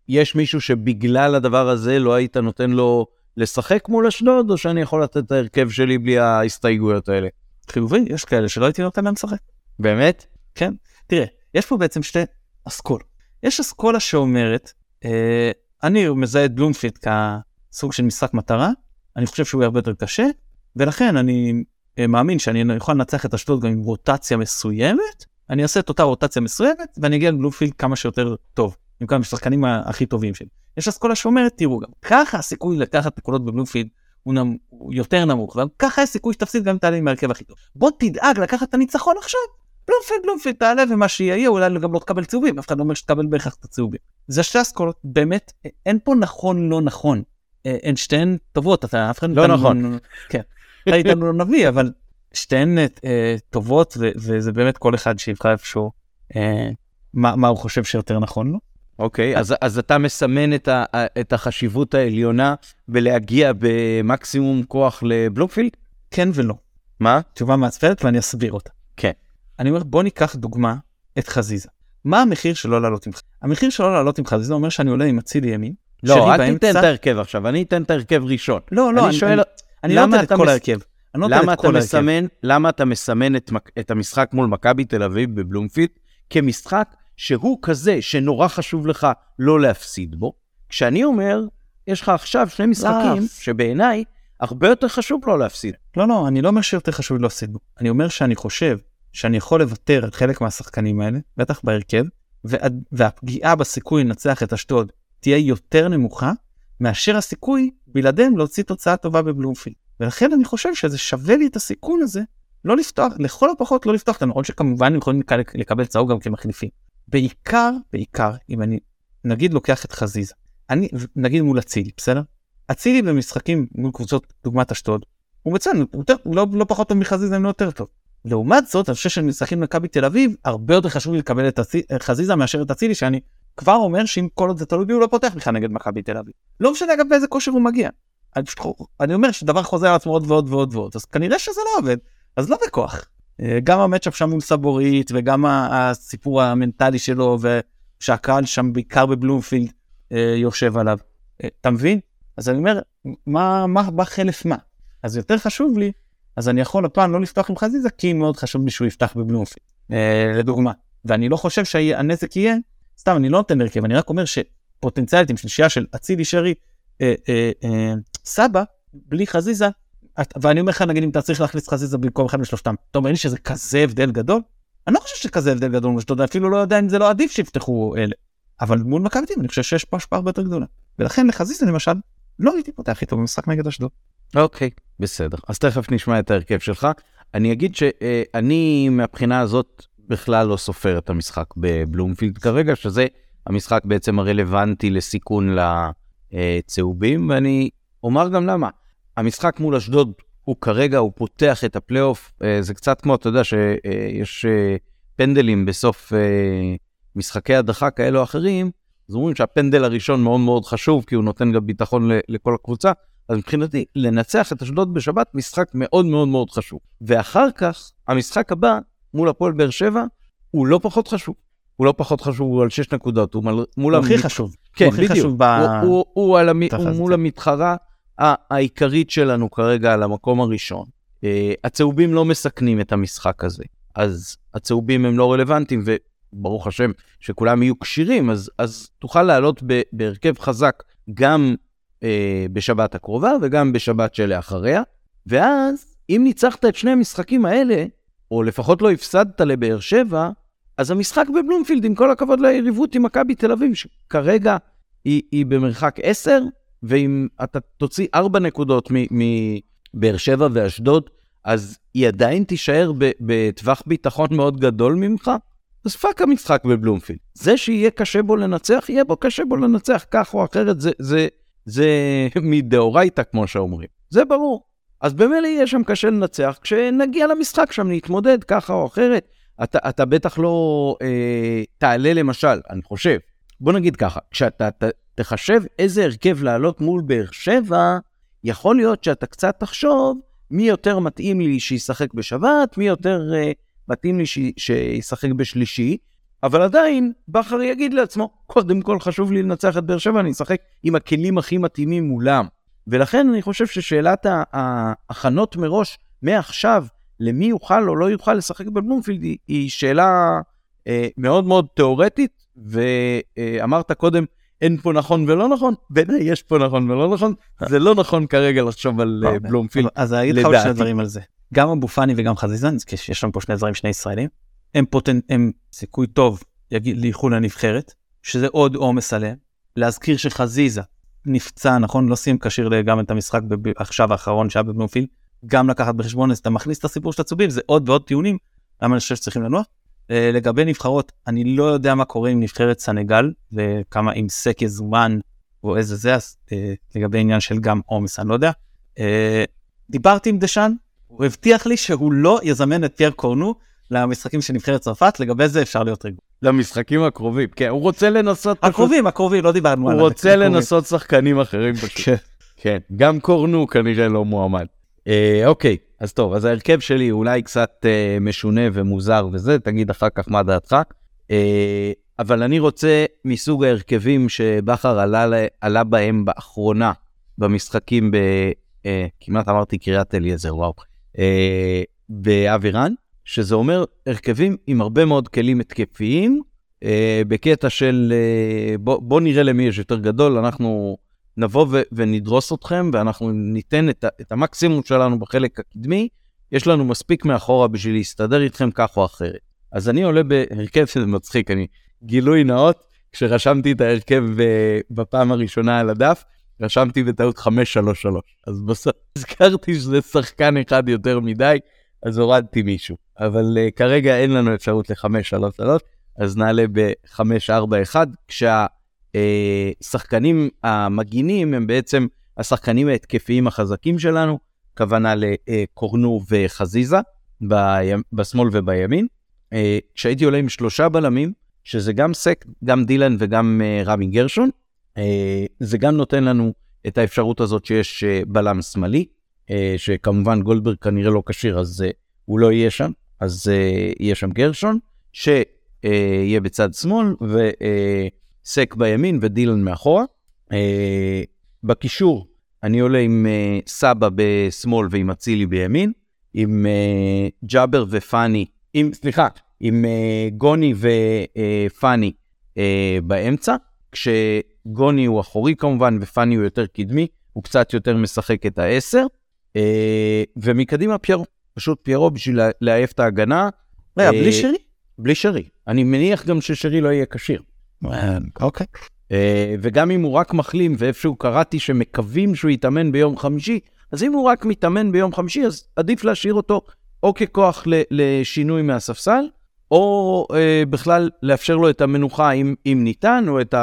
יש מישהו שבגלל הדבר הזה לא היית נותן לו לשחק מול אשדוד, או שאני יכול לתת את ההרכב שלי בלי ההסתייגויות האלה? חיובי, יש כאלה שלא הייתי נותן להם לשחק. באמת? כן. תראה, יש פה בעצם שתי אסכולות. יש אסכולה שאומרת אה, אני מזהה את בלומפיט כסוג של משחק מטרה, אני חושב שהוא הרבה יותר קשה, ולכן אני אה, מאמין שאני יכול לנצח את אשדוד גם עם רוטציה מסוימת, אני אעשה את אותה רוטציה מסוימת ואני אגיע לבלומפילד כמה שיותר טוב, עם כמה השחקנים הכי טובים שלי. יש אסכולה שאומרת, תראו, גם ככה הסיכוי לקחת נקודות בבלומפילד הוא, נמ... הוא יותר נמוך, וגם ככה יש סיכוי שתפסיד גם תעלה עם ההרכב הכי טוב. בוא תדאג לקחת את הניצחון עכשיו, בלומפילד בלומפילד תעלה ומה שיהיה אולי גם לא תקבל צהובים אף אחד לא אומר שתקבל בהכרח את הצהובים. זה שתי אסכולות באמת אין פה נכון לא נכון אה, הן שתיהן טובות אתה אף אחד לא נכון כן היית לנו נביא אבל שתיהן אה, טובות וזה באמת כל אחד שיבחר איפשהו אה, מה, מה הוא חושב שיותר נכון לו. אוקיי, okay, אז, אז אתה מסמן את, ה, את החשיבות העליונה בלהגיע במקסימום כוח לבלומפילד? כן ולא. מה? תשובה מעצבנת ואני אסביר אותה. כן. אני אומר בוא ניקח דוגמה את חזיזה. מה המחיר שלו לעלות עם חזיזה? המחיר שלו לעלות עם חזיזה אומר שאני עולה עם אצילי ימין לא, אל תיתן את ההרכב עכשיו, אני אתן את ההרכב ראשון. לא, לא, אני אני שואל, אני למה נותן את אתה כל ההרכב. אני לא נותן למה את אתה כל ההרכב. מסמן, למה אתה מסמן את, את המשחק מול מכבי תל אביב בבלומפילד כמשחק שהוא כזה שנורא חשוב לך לא להפסיד בו, כשאני אומר, יש לך עכשיו שני משחקים לא. שבעיניי הרבה יותר חשוב לא להפסיד. לא, לא, אני לא אומר שיותר חשוב לי להפסיד בו. אני אומר שאני חושב שאני יכול לוותר על חלק מהשחקנים האלה, בטח בהרכב, וה, והפגיעה בסיכוי לנצח את אשדוד תהיה יותר נמוכה, מאשר הסיכוי בלעדיהם להוציא תוצאה טובה בבלומפילד. ולכן אני חושב שזה שווה לי את הסיכון הזה, לא לפתוח, לכל הפחות לא לפתוח, למרות שכמובן הם יכולים לקבל- צהוב גם כמחליפים. בעיקר, בעיקר, אם אני נגיד לוקח את חזיזה, אני נגיד מול אצילי, בסדר? אצילי במשחקים מול קבוצות דוגמת אשדוד, הוא מצוין, הוא, יותר, לא, לא פחות טוב מחזיזה, אם לא יותר טוב. לעומת זאת, אני חושב שמשחקים במכבי תל אביב, הרבה יותר חשוב לי לקבל את חזיזה מאשר את אצילי, שאני כבר אומר שאם כל עוד זה תלוי בי, הוא לא פותח בכלל נגד מכבי תל אביב. לא משנה אגב באיזה כושר הוא מגיע. אני, פשוט, אני אומר שדבר חוזר על עצמו עוד ועוד ועוד ועוד, אז כנראה שזה לא עובד, אז לא בכוח. אה, גם המצ'אפ שם מול סבורית, וגם הסיפור המנטלי שלו, ושהקהל שם בעיקר בבלומפילד אה, יושב עליו. אה, אתה מבין? אז אני אומר, מה, מה בא חלף מה? אז יותר חשוב לי, אז אני יכול הפעם לא לפתוח עם חזיזה, כי מאוד חשוב לי שהוא יפתח בבלומפילד, לדוגמה. ואני לא חושב שהנזק יהיה, סתם, אני לא נותן הרכב, אני רק אומר שפוטנציאלית עם שלישייה של אצילי, שרי, אה, אה, אה, סבא, בלי חזיזה, את- ואני אומר לך, נגיד, אם אתה צריך להכניס חזיזה במקום אחד משלושתם, אתה אומר לי שזה כזה הבדל גדול? אני לא חושב שכזה הבדל גדול, מול אשדוד, אפילו לא יודע אם זה לא עדיף שיפתחו אלה. אבל מול מכבי אני חושב שיש פה השפעה הרבה יותר גדולה. ולכן לחזיזה למשל, לא הייתי פותח איתו במשחק נגד אשדוד. אוקיי, בסדר. אז תכף נשמע את ההרכב שלך. אני אגיד שאני מהבחינה הזאת בכלל לא סופר את המשחק בבלומפילד כרגע, שזה המשחק בעצם הרלוונטי לסיכון לצהובים, ואני אומר גם למה. המשחק מול אשדוד הוא כרגע, הוא פותח את הפלייאוף, אה, זה קצת כמו, אתה יודע, שיש אה, פנדלים בסוף אה, משחקי הדחה כאלו או אחרים, אז אומרים שהפנדל הראשון מאוד מאוד חשוב, כי הוא נותן גם ביטחון לכל הקבוצה. אז מבחינתי, לנצח את אשדוד בשבת, משחק מאוד מאוד מאוד חשוב. ואחר כך, המשחק הבא, מול הפועל באר שבע, הוא לא פחות חשוב. הוא לא פחות חשוב, הוא על שש נקודות, הוא מול, מול הוא הכי חשוב. כן, בדיוק. הוא, מול. המתחרה העיקרית שלנו כרגע על המקום הראשון. Uh, הצהובים לא מסכנים את המשחק הזה, אז הצהובים הם לא רלוונטיים, וברוך השם שכולם יהיו כשירים, אז, אז תוכל לעלות ב- בהרכב חזק גם uh, בשבת הקרובה וגם בשבת שלאחריה, ואז אם ניצחת את שני המשחקים האלה, או לפחות לא הפסדת לבאר שבע, אז המשחק בבלומפילד, עם כל הכבוד ליריבות עם מכבי תל אביב, שכרגע היא, היא במרחק 10, ואם אתה תוציא 4 נקודות מבאר שבע ואשדוד, אז היא עדיין תישאר בטווח ביטחון מאוד גדול ממך, אז fuck המשחק בבלומפילד. זה שיהיה קשה בו לנצח, יהיה בו קשה בו לנצח כך או אחרת, זה, זה, זה מדאורייתא, כמו שאומרים. זה ברור. אז במילא יהיה שם קשה לנצח, כשנגיע למשחק שם נתמודד ככה או אחרת. אתה, אתה בטח לא אה, תעלה למשל, אני חושב, בוא נגיד ככה, כשאתה ת, תחשב איזה הרכב לעלות מול באר שבע, יכול להיות שאתה קצת תחשוב מי יותר מתאים לי שישחק בשבת, מי יותר אה, מתאים לי ש, שישחק בשלישי, אבל עדיין בכר יגיד לעצמו, קודם כל חשוב לי לנצח את באר שבע, אני אשחק עם הכלים הכי מתאימים מולם. ולכן אני חושב ששאלת ההכנות מראש, מעכשיו, למי יוכל או לא יוכל לשחק בבלומפילד, היא, היא שאלה אה, מאוד מאוד תיאורטית, ואמרת קודם, אין פה נכון ולא נכון, בעיניי יש פה נכון ולא נכון, זה לא נכון כרגע לחשוב על אה, בלומפילד. אז אני אגיד לך עוד שני. דברים על זה. גם אבו פאני וגם חזיזן, יש לנו פה שני דברים, שני ישראלים, הם פוטנ... הם סיכוי טוב לאיחול לנבחרת, שזה עוד עומס עליהם. להזכיר שחזיזה נפצע, נכון? לא סיים כשיר גם את המשחק בב... עכשיו האחרון שהיה בבלומפילד, גם לקחת בחשבון, אז אתה מכניס את הסיפור של הצהובים, זה עוד ועוד טיעונים, למה אני חושב שצריכים לנוח. אה, לגבי נבחרות, אני לא יודע מה קורה עם נבחרת סנגל, וכמה אם סק יזומן או איזה זה, אז אה, לגבי עניין של גם עומס, אני לא יודע. אה, דיברתי עם דשאן, הוא הבטיח לי שהוא לא יזמן את פייר קורנו למשחקים של נבחרת צרפת, לגבי זה אפשר להיות רגוע. למשחקים הקרובים, כן, הוא רוצה לנסות, הקרובים, הקרובים, לא דיברנו על הוא רוצה. לנסות שחקנים אחרים פשוט. כן. כן, גם קורנו כנראה לא מועמד. אה, אוקיי, אז טוב, אז ההרכב שלי אולי קצת אה, משונה ומוזר וזה, תגיד אחר כך מה דעתך. אה, אבל אני רוצה מסוג ההרכבים שבכר עלה, עלה בהם באחרונה, במשחקים ב... אה, כמעט אמרתי קריית אליעזר, וואו. אה, באבירן, שזה אומר הרכבים עם הרבה מאוד כלים התקפיים, אה, בקטע של אה, בוא, בוא נראה למי יש יותר גדול, אנחנו נבוא ו- ונדרוס אתכם, ואנחנו ניתן את, ה- את המקסימום שלנו בחלק הקדמי, יש לנו מספיק מאחורה בשביל להסתדר איתכם כך או אחרת. אז אני עולה בהרכב שזה מצחיק, אני גילוי נאות, כשרשמתי את ההרכב אה, בפעם הראשונה על הדף, רשמתי בטעות 533. אז בסוף הזכרתי שזה שחקן אחד יותר מדי, אז הורדתי מישהו. אבל uh, כרגע אין לנו אפשרות ל-533, אז נעלה ב-541, כשהשחקנים המגינים הם בעצם השחקנים ההתקפיים החזקים שלנו, כוונה לקורנו וחזיזה, ב- בשמאל ובימין. Uh, כשהייתי עולה עם שלושה בלמים, שזה גם סק, גם דילן וגם uh, רמי גרשון, uh, זה גם נותן לנו את האפשרות הזאת שיש uh, בלם שמאלי, uh, שכמובן גולדברג כנראה לא כשיר, אז uh, הוא לא יהיה שם, אז uh, יהיה שם גרשון, שיהיה בצד שמאל, וסק uh, בימין ודילן מאחורה. Uh, בקישור, אני עולה עם uh, סבא בשמאל ועם אצילי בימין, עם uh, ג'אבר ופאני, עם, סליחה, עם uh, גוני ופאני uh, באמצע, כשגוני הוא אחורי כמובן ופאני הוא יותר קדמי, הוא קצת יותר משחק את העשר, uh, ומקדימה פיירו, פשוט פיירו בשביל לעייף את ההגנה. רגע, אה, בלי שרי? בלי שרי. אני מניח גם ששרי לא יהיה כשיר. אוקיי. אה, וגם אם הוא רק מחלים, ואיפשהו קראתי שמקווים שהוא יתאמן ביום חמישי, אז אם הוא רק מתאמן ביום חמישי, אז עדיף להשאיר אותו או ככוח לשינוי מהספסל, או אה, בכלל לאפשר לו את המנוחה אם, אם ניתן, או את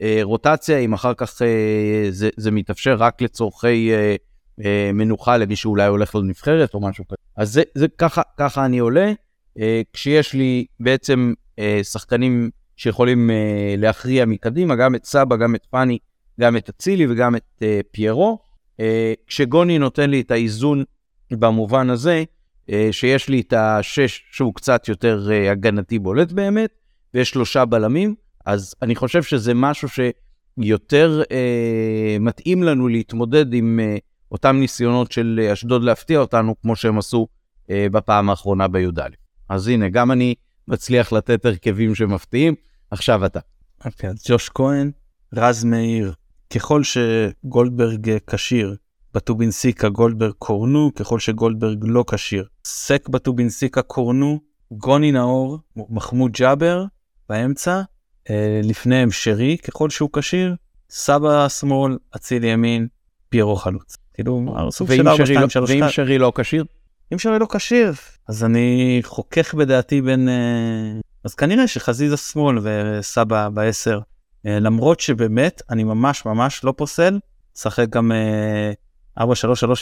הרוטציה, אם אחר כך אה, זה, זה מתאפשר רק לצורכי אה, אה, מנוחה למי שאולי הולך לנבחרת או משהו כזה. אז זה, זה ככה, ככה אני עולה, אה, כשיש לי בעצם אה, שחקנים שיכולים אה, להכריע מקדימה, גם את סבא, גם את פאני, גם את אצילי וגם את אה, פיירו. אה, כשגוני נותן לי את האיזון במובן הזה, אה, שיש לי את השש שהוא קצת יותר אה, הגנתי בולט באמת, ויש שלושה בלמים, אז אני חושב שזה משהו שיותר אה, מתאים לנו להתמודד עם אה, אותם ניסיונות של אה, אשדוד להפתיע אותנו, כמו שהם עשו אה, בפעם האחרונה בי"א. אז הנה, גם אני מצליח לתת הרכבים שמפתיעים, עכשיו אתה. אוקיי, אז ג'וש כהן, רז מאיר, ככל שגולדברג אה, כשיר, בטובינסיקה גולדברג קורנו, ככל שגולדברג לא כשיר. סק בטובינסיקה קורנו, גוני נאור, מחמוד ג'אבר באמצע, אה, לפניהם שרי ככל שהוא כשיר, סבא שמאל, אצילי ימין, פיירו חלוץ. כאילו, סוג של ואם 4, שרי 2, לא- 3, ואם שרי לא כשיר? אם שרי לא כשיר, אז אני חוכך בדעתי בין... אה, אז כנראה שחזיזה שמאל וסבא בעשר. אה, למרות שבאמת, אני ממש ממש לא פוסל, לשחק גם אה, 4-3-3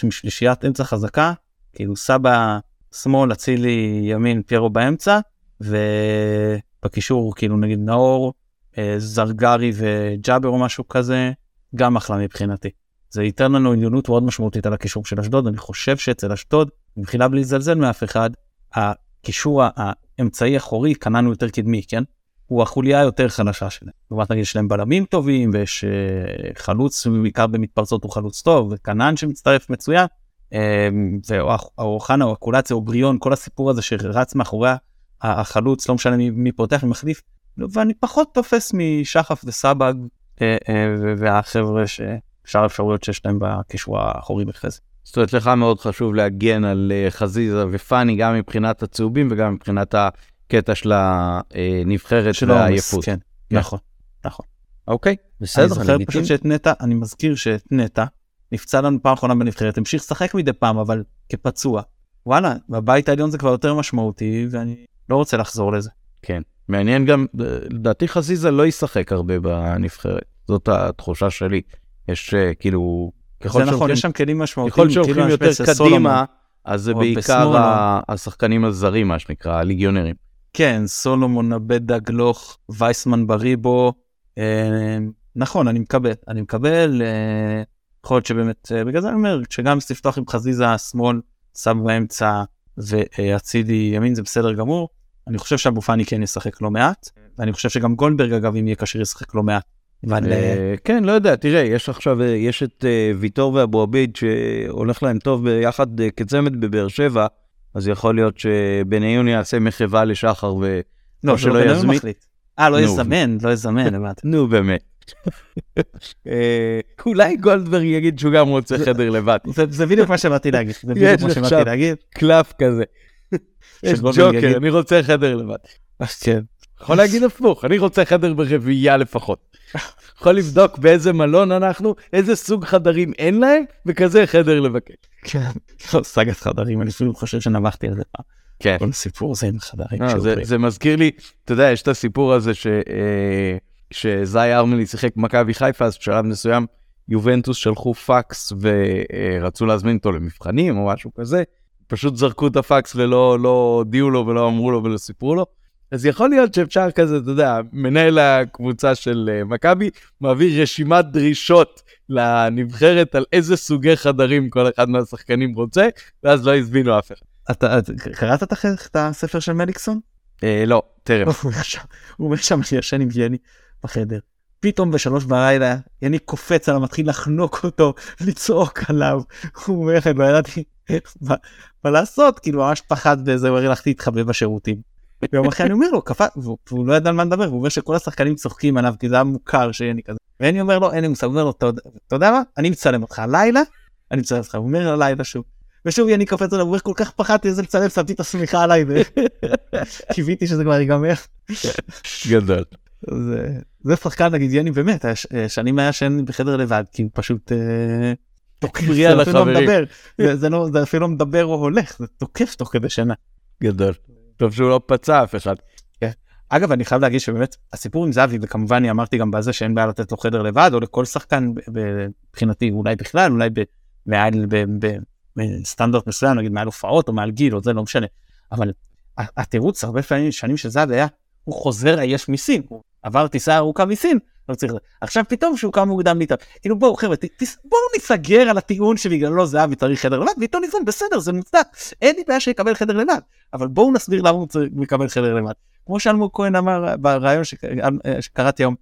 עם שלישיית אמצע חזקה, כאילו סבא שמאל, אצילי ימין, פיירו באמצע, ובקישור כאילו נגיד נאור, אה, זרגרי וג'אבר או משהו כזה, גם אחלה מבחינתי. זה ייתן לנו עליונות מאוד משמעותית על הקישור של אשדוד, אני חושב שאצל אשדוד, מבחינה בלי לזלזל מאף אחד, הקישור האמצעי אחורי, הוא יותר קדמי, כן? הוא החוליה היותר חלשה שלהם. לעומת נגיד יש להם בלמים טובים ויש uh, חלוץ בעיקר במתפרצות הוא חלוץ טוב וכנן שמצטרף מצוין. Um, ואוחנה או אקולציה או בריון כל הסיפור הזה שרץ מאחורי החלוץ לא משנה מי, פותח מי מחליף ואני פחות תופס משחף וסבג uh, והחבר'ה ששאר האפשרויות שיש להם בקישור האחורי זה. זאת אומרת, לך מאוד חשוב להגן על אה, חזיזה ופאני, גם מבחינת הצהובים וגם מבחינת הקטע של הנבחרת של העומס, והעייפות. כן, כן. נכון, נכון. אוקיי, אני בסדר, זוכר לגיטימי. פשוט שאת נטע, אני מזכיר שאת נטע נפצע לנו פעם אחרונה בנבחרת, המשיך לשחק מדי פעם אבל כפצוע. וואלה, בבית העליון זה כבר יותר משמעותי ואני לא רוצה לחזור לזה. כן. מעניין גם, אה, לדעתי חזיזה לא ישחק הרבה בנבחרת. זאת התחושה שלי. יש אה, כאילו, ככל זה נכון, שהולכים- יש שם כלים משמעותיים. ככל שהולכים כאילו יותר. קדימה, אז זה בעיקר השחקנים הזרים, מה שנקרא, הליגיונרים. כן, סולומון, עבדה, גלוך, וייסמן בריבו. אה, נכון, אני מקבל, אני מקבל. אה, יכול להיות שבאמת, בגלל זה אני אומר, שגם לפתוח עם חזיזה שמאל, שם באמצע ואצילי ימין זה בסדר גמור. אני חושב שאבו פאני כן ישחק לא מעט. ואני חושב שגם גולדברג אגב אם יהיה כשיר ישחק לא מעט. אבל אה, אה, כן, לא יודע, תראה, יש עכשיו, אה, יש את ויטור ואבו עביד שהולך להם טוב ביחד כצמד בבאר שבע, אז יכול להיות שבניון יעשה מחווה לשחר ו... לא, שלא יזמין. אה לא. יזמן לא יזמן הבנתי. נו באמת. אולי גולדברג יגיד שהוא גם רוצה חדר לבד. זה- בדיוק מה שבאתי להגיד. זה בדיוק מה שבאתי להגיד. קלף כזה. יש ג'וקר, אני רוצה חדר לבד. כן. יכול להגיד הפוך, אני רוצה חדר ברביעייה לפחות. יכול לבדוק באיזה מלון אנחנו, איזה סוג חדרים אין להם, וכזה חדר לבקש. כן. לא, סאגת חדרים אני אפילו חושב שנבחתי על זה פעם. כן. כל הסיפור זה עם חדרים. אה, זה, שעוברים. זה מזכיר לי, אתה יודע, יש את הסיפור הזה אה, שזאי ארמלי שיחק במכבי חיפה, אז בשלב מסוים יובנטוס שלחו פקס ורצו להזמין אותו למבחנים או משהו כזה, פשוט זרקו את הפקס ולא לא הודיעו לו ולא אמרו לו ולא סיפרו לו. אז יכול להיות שאפשר כזה, אתה יודע, מנהל הקבוצה של אה, מכבי מעביר רשימת דרישות לנבחרת על איזה סוגי חדרים כל אחד מהשחקנים רוצה, ואז לא הזמינו אף אחד. אתה קראת את הספר של מליקסון? אה, לא, טרם. הוא אומר שם- הוא אומר שם אני ישן עם יני בחדר. פתאום בשלוש בלילה יני קופץ עליו מתחיל לחנוק אותו לצעוק עליו. הוא אומר לא ידעתי מה לעשות כאילו ממש פחד וזה הוא הלכתי להתחבא בשירותים. ויום אחרי אני אומר לו קפא והוא והוא לא ידע על מה לדבר הוא אומר שכל השחקנים צוחקים עליו כי זה היה מוכר שיני כזה. ואני אומר לו אין לי מושג הוא אומר לו "אתה יודע- מה אני מצלם אותך הלילה אני מצלם אותך הוא אומר הלילה שוב. ושוב יני קופץ עליו הוא אומר כל כך פחדתי איזה לצלם שמתי את השמיכה עליי וקיוויתי שזה כבר ייגמר. גדול. זה זה שחקן נגיד יני באמת שנים היה ישן בחדר לבד כי הוא פשוט אה, תוקף לא לא זה אפילו לא מדבר או הולך זה תוקף תוך כדי שינה. גדול. טוב שהוא לא פצע אף אחד. אגב אני חייב להגיד שבאמת הסיפור עם זהבי וכמובן אני אמרתי גם בזה שאין בעיה לתת לו חדר לבד או לכל שחקן מבחינתי אולי בכלל אולי מעל בסטנדרט מסוים נגיד מעל הופעות או מעל גיל או זה לא משנה אבל התירוץ הרבה פעמים שנים של זהבי היה הוא חוזר עייף מסין הוא עבר טיסה ארוכה מסין לא צריך עכשיו פתאום שהוא קם מוקדם להתאר כאילו בואו חבר'ה בואו ניסגר על הטיעון שבגללו זהבי צריך חדר לבד ועיתון איזון בסדר זה מוצדק אין לי בעיה שיקבל חדר לבד אבל בואו נסביר למה הוא צריך לקבל חדר לבד. כמו שאלמוג כהן אמר בריאיון שק- אה, שקראתי היום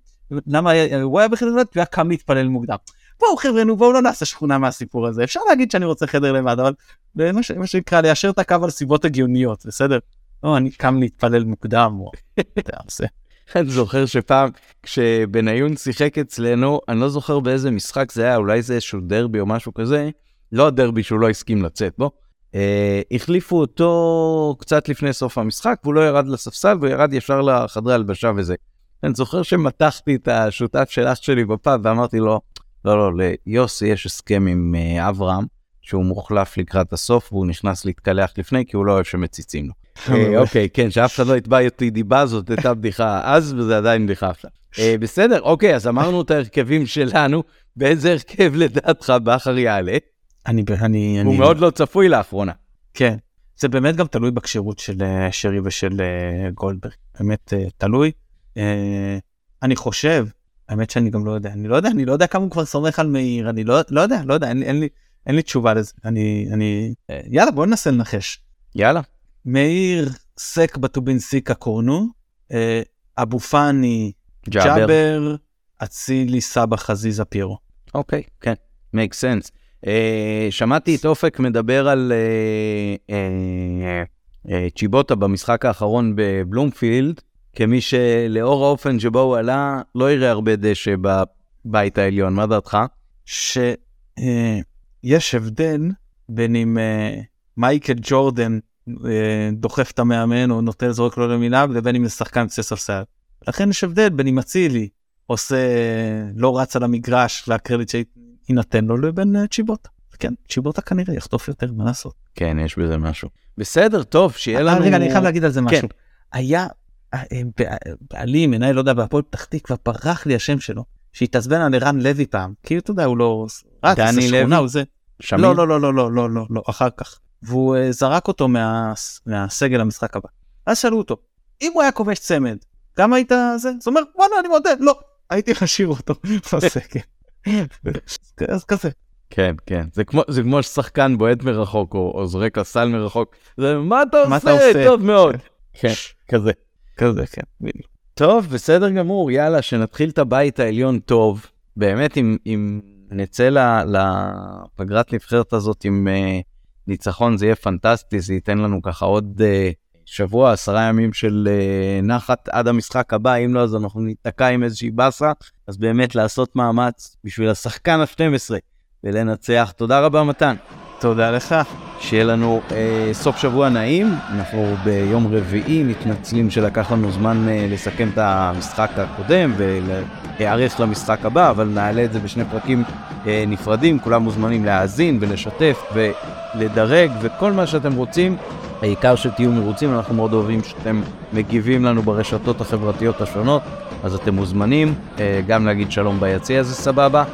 למה היה- הוא היה בחדר לבד הוא היה קם להתפלל מוקדם. בואו חבר'ה בואו לא נעשה שכונה מהסיפור הזה אפשר להגיד שאני רוצה חדר לבד אבל זה מה שנקרא ליישר את הקו על סיבות הגיוניות בסדר. לא אני קם להתפלל מוקדם אתה עושה. אני זוכר שפעם כשבניון שיחק אצלנו, אני לא זוכר באיזה משחק זה היה, אולי זה איזשהו דרבי או משהו כזה, לא הדרבי שהוא לא הסכים לצאת בו. אה, החליפו אותו קצת לפני סוף המשחק, והוא לא ירד לספסל, והוא ירד ישר לחדרי הלבשה וזה. אני זוכר שמתחתי את השותף של אח שלי בפאב ואמרתי לו, לא, לא, ליוסי יש הסכם עם אה, אברהם, שהוא מוחלף לקראת הסוף, והוא נכנס להתקלח לפני, כי הוא לא אוהב שמציצים לו. אה, אוקיי, כן, שאף אחד לא יתבע אותי דיבה, זאת הייתה בדיחה אז, וזה עדיין בדיחה עכשיו. אה, בסדר, אוקיי, אז אמרנו את ההרכבים שלנו, באיזה הרכב לדעתך בכר יעלה? אני ב- אני הוא אני מאוד לא צפוי לאחרונה. כן זה באמת גם תלוי בכשירות של אה, שרי ושל גולדברג באמת תלוי. אני חושב האמת שאני גם לא יודע אני לא יודע אני לא יודע כמה הוא כבר סומך על מאיר אני לא לא יודע לא יודע אין לי אין לי תשובה לזה אני אני יאללה בוא ננסה לנחש. יאללה. מאיר סק בטובינסיקה קורנו אה, אבו פאני ג'אבר. אצילי סבא חזיזה פירו. אוקיי, כן, make sense. אה, שמעתי את אופק מדבר על אה, אה, אה, צ'יבוטה במשחק האחרון בבלומפילד, כמי שלאור האופן שבו הוא עלה, לא יראה הרבה דשא בבית העליון, מה דעתך? שיש הבדל בין אם אה, מייקל ג'ורדן אה, דוחף את המאמן או נוטה זורק לו למילה לבין אם זה שחקן קצה ספסל. לכן יש הבדל בין אם אצילי עושה לא רץ על המגרש והקרדיט שיינתן לו לבין אה, צ'יבוטה. כן צ'יבוטה כנראה יחטוף יותר מה לעשות. כן, יש בזה משהו. בסדר, טוב, שיהיה לנו... אה, רגע אני חייב להגיד על זה כן. משהו. היה אה, אה, בע- בעלי מנהל לא יודע בהפועל פתח תקווה ברח לי השם שלו שהתעצבן על ערן לוי פעם כי אתה יודע הוא לא דני לוי? הוא זה. שמיר? לא לא לא לא לא לא לא לא אחר כך והוא uh, זרק אותו מה, מהסגל המשחק הבא. אז שאלו אותו אם הוא היה כובש צמד גם היית זה? אז הוא אומר וואלה אני מודה לא הייתי משאיר אותו בסגל. אז כזה. כן, כן. זה כמו, זה כמו ששחקן בועט מרחוק, או, או זורק לסל מרחוק. זה, מה אתה עושה? מה אתה עושה? טוב מאוד. כן, כזה. כזה כן. בדיוק. טוב, בסדר גמור, יאללה, שנתחיל את הבית העליון טוב. באמת, אם, אם נצא לפגרת נבחרת הזאת עם uh, ניצחון, זה יהיה פנטסטי, זה ייתן לנו ככה עוד uh, שבוע, עשרה ימים של uh, נחת עד המשחק הבא, אם לא, אז אנחנו ניתקע עם איזושהי באסה, אז באמת לעשות מאמץ בשביל השחקן ה-12 ולנצח. תודה רבה, מתן. תודה לך. שיהיה לנו אה, סוף שבוע נעים, אנחנו ביום רביעי מתנצלים שלקח לנו זמן אה, לסכם את המשחק הקודם ולהיערך למשחק הבא, אבל נעלה את זה בשני פרקים אה, נפרדים, כולם מוזמנים להאזין ולשתף ולדרג וכל מה שאתם רוצים. העיקר שתהיו מרוצים, אנחנו מאוד אוהבים שאתם מגיבים לנו ברשתות החברתיות השונות, אז אתם מוזמנים אה, גם להגיד שלום ביציע, זה סבבה.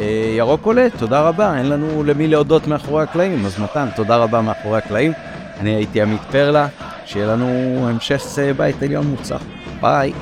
אה, ירוק עולה, תודה רבה, אין לנו למי להודות מאחורי הקלעים, אז מתן, תודה רבה מאחורי הקלעים. אני הייתי עמית פרלה, שיהיה לנו המשך אה, בית עליון מוצלח. ביי.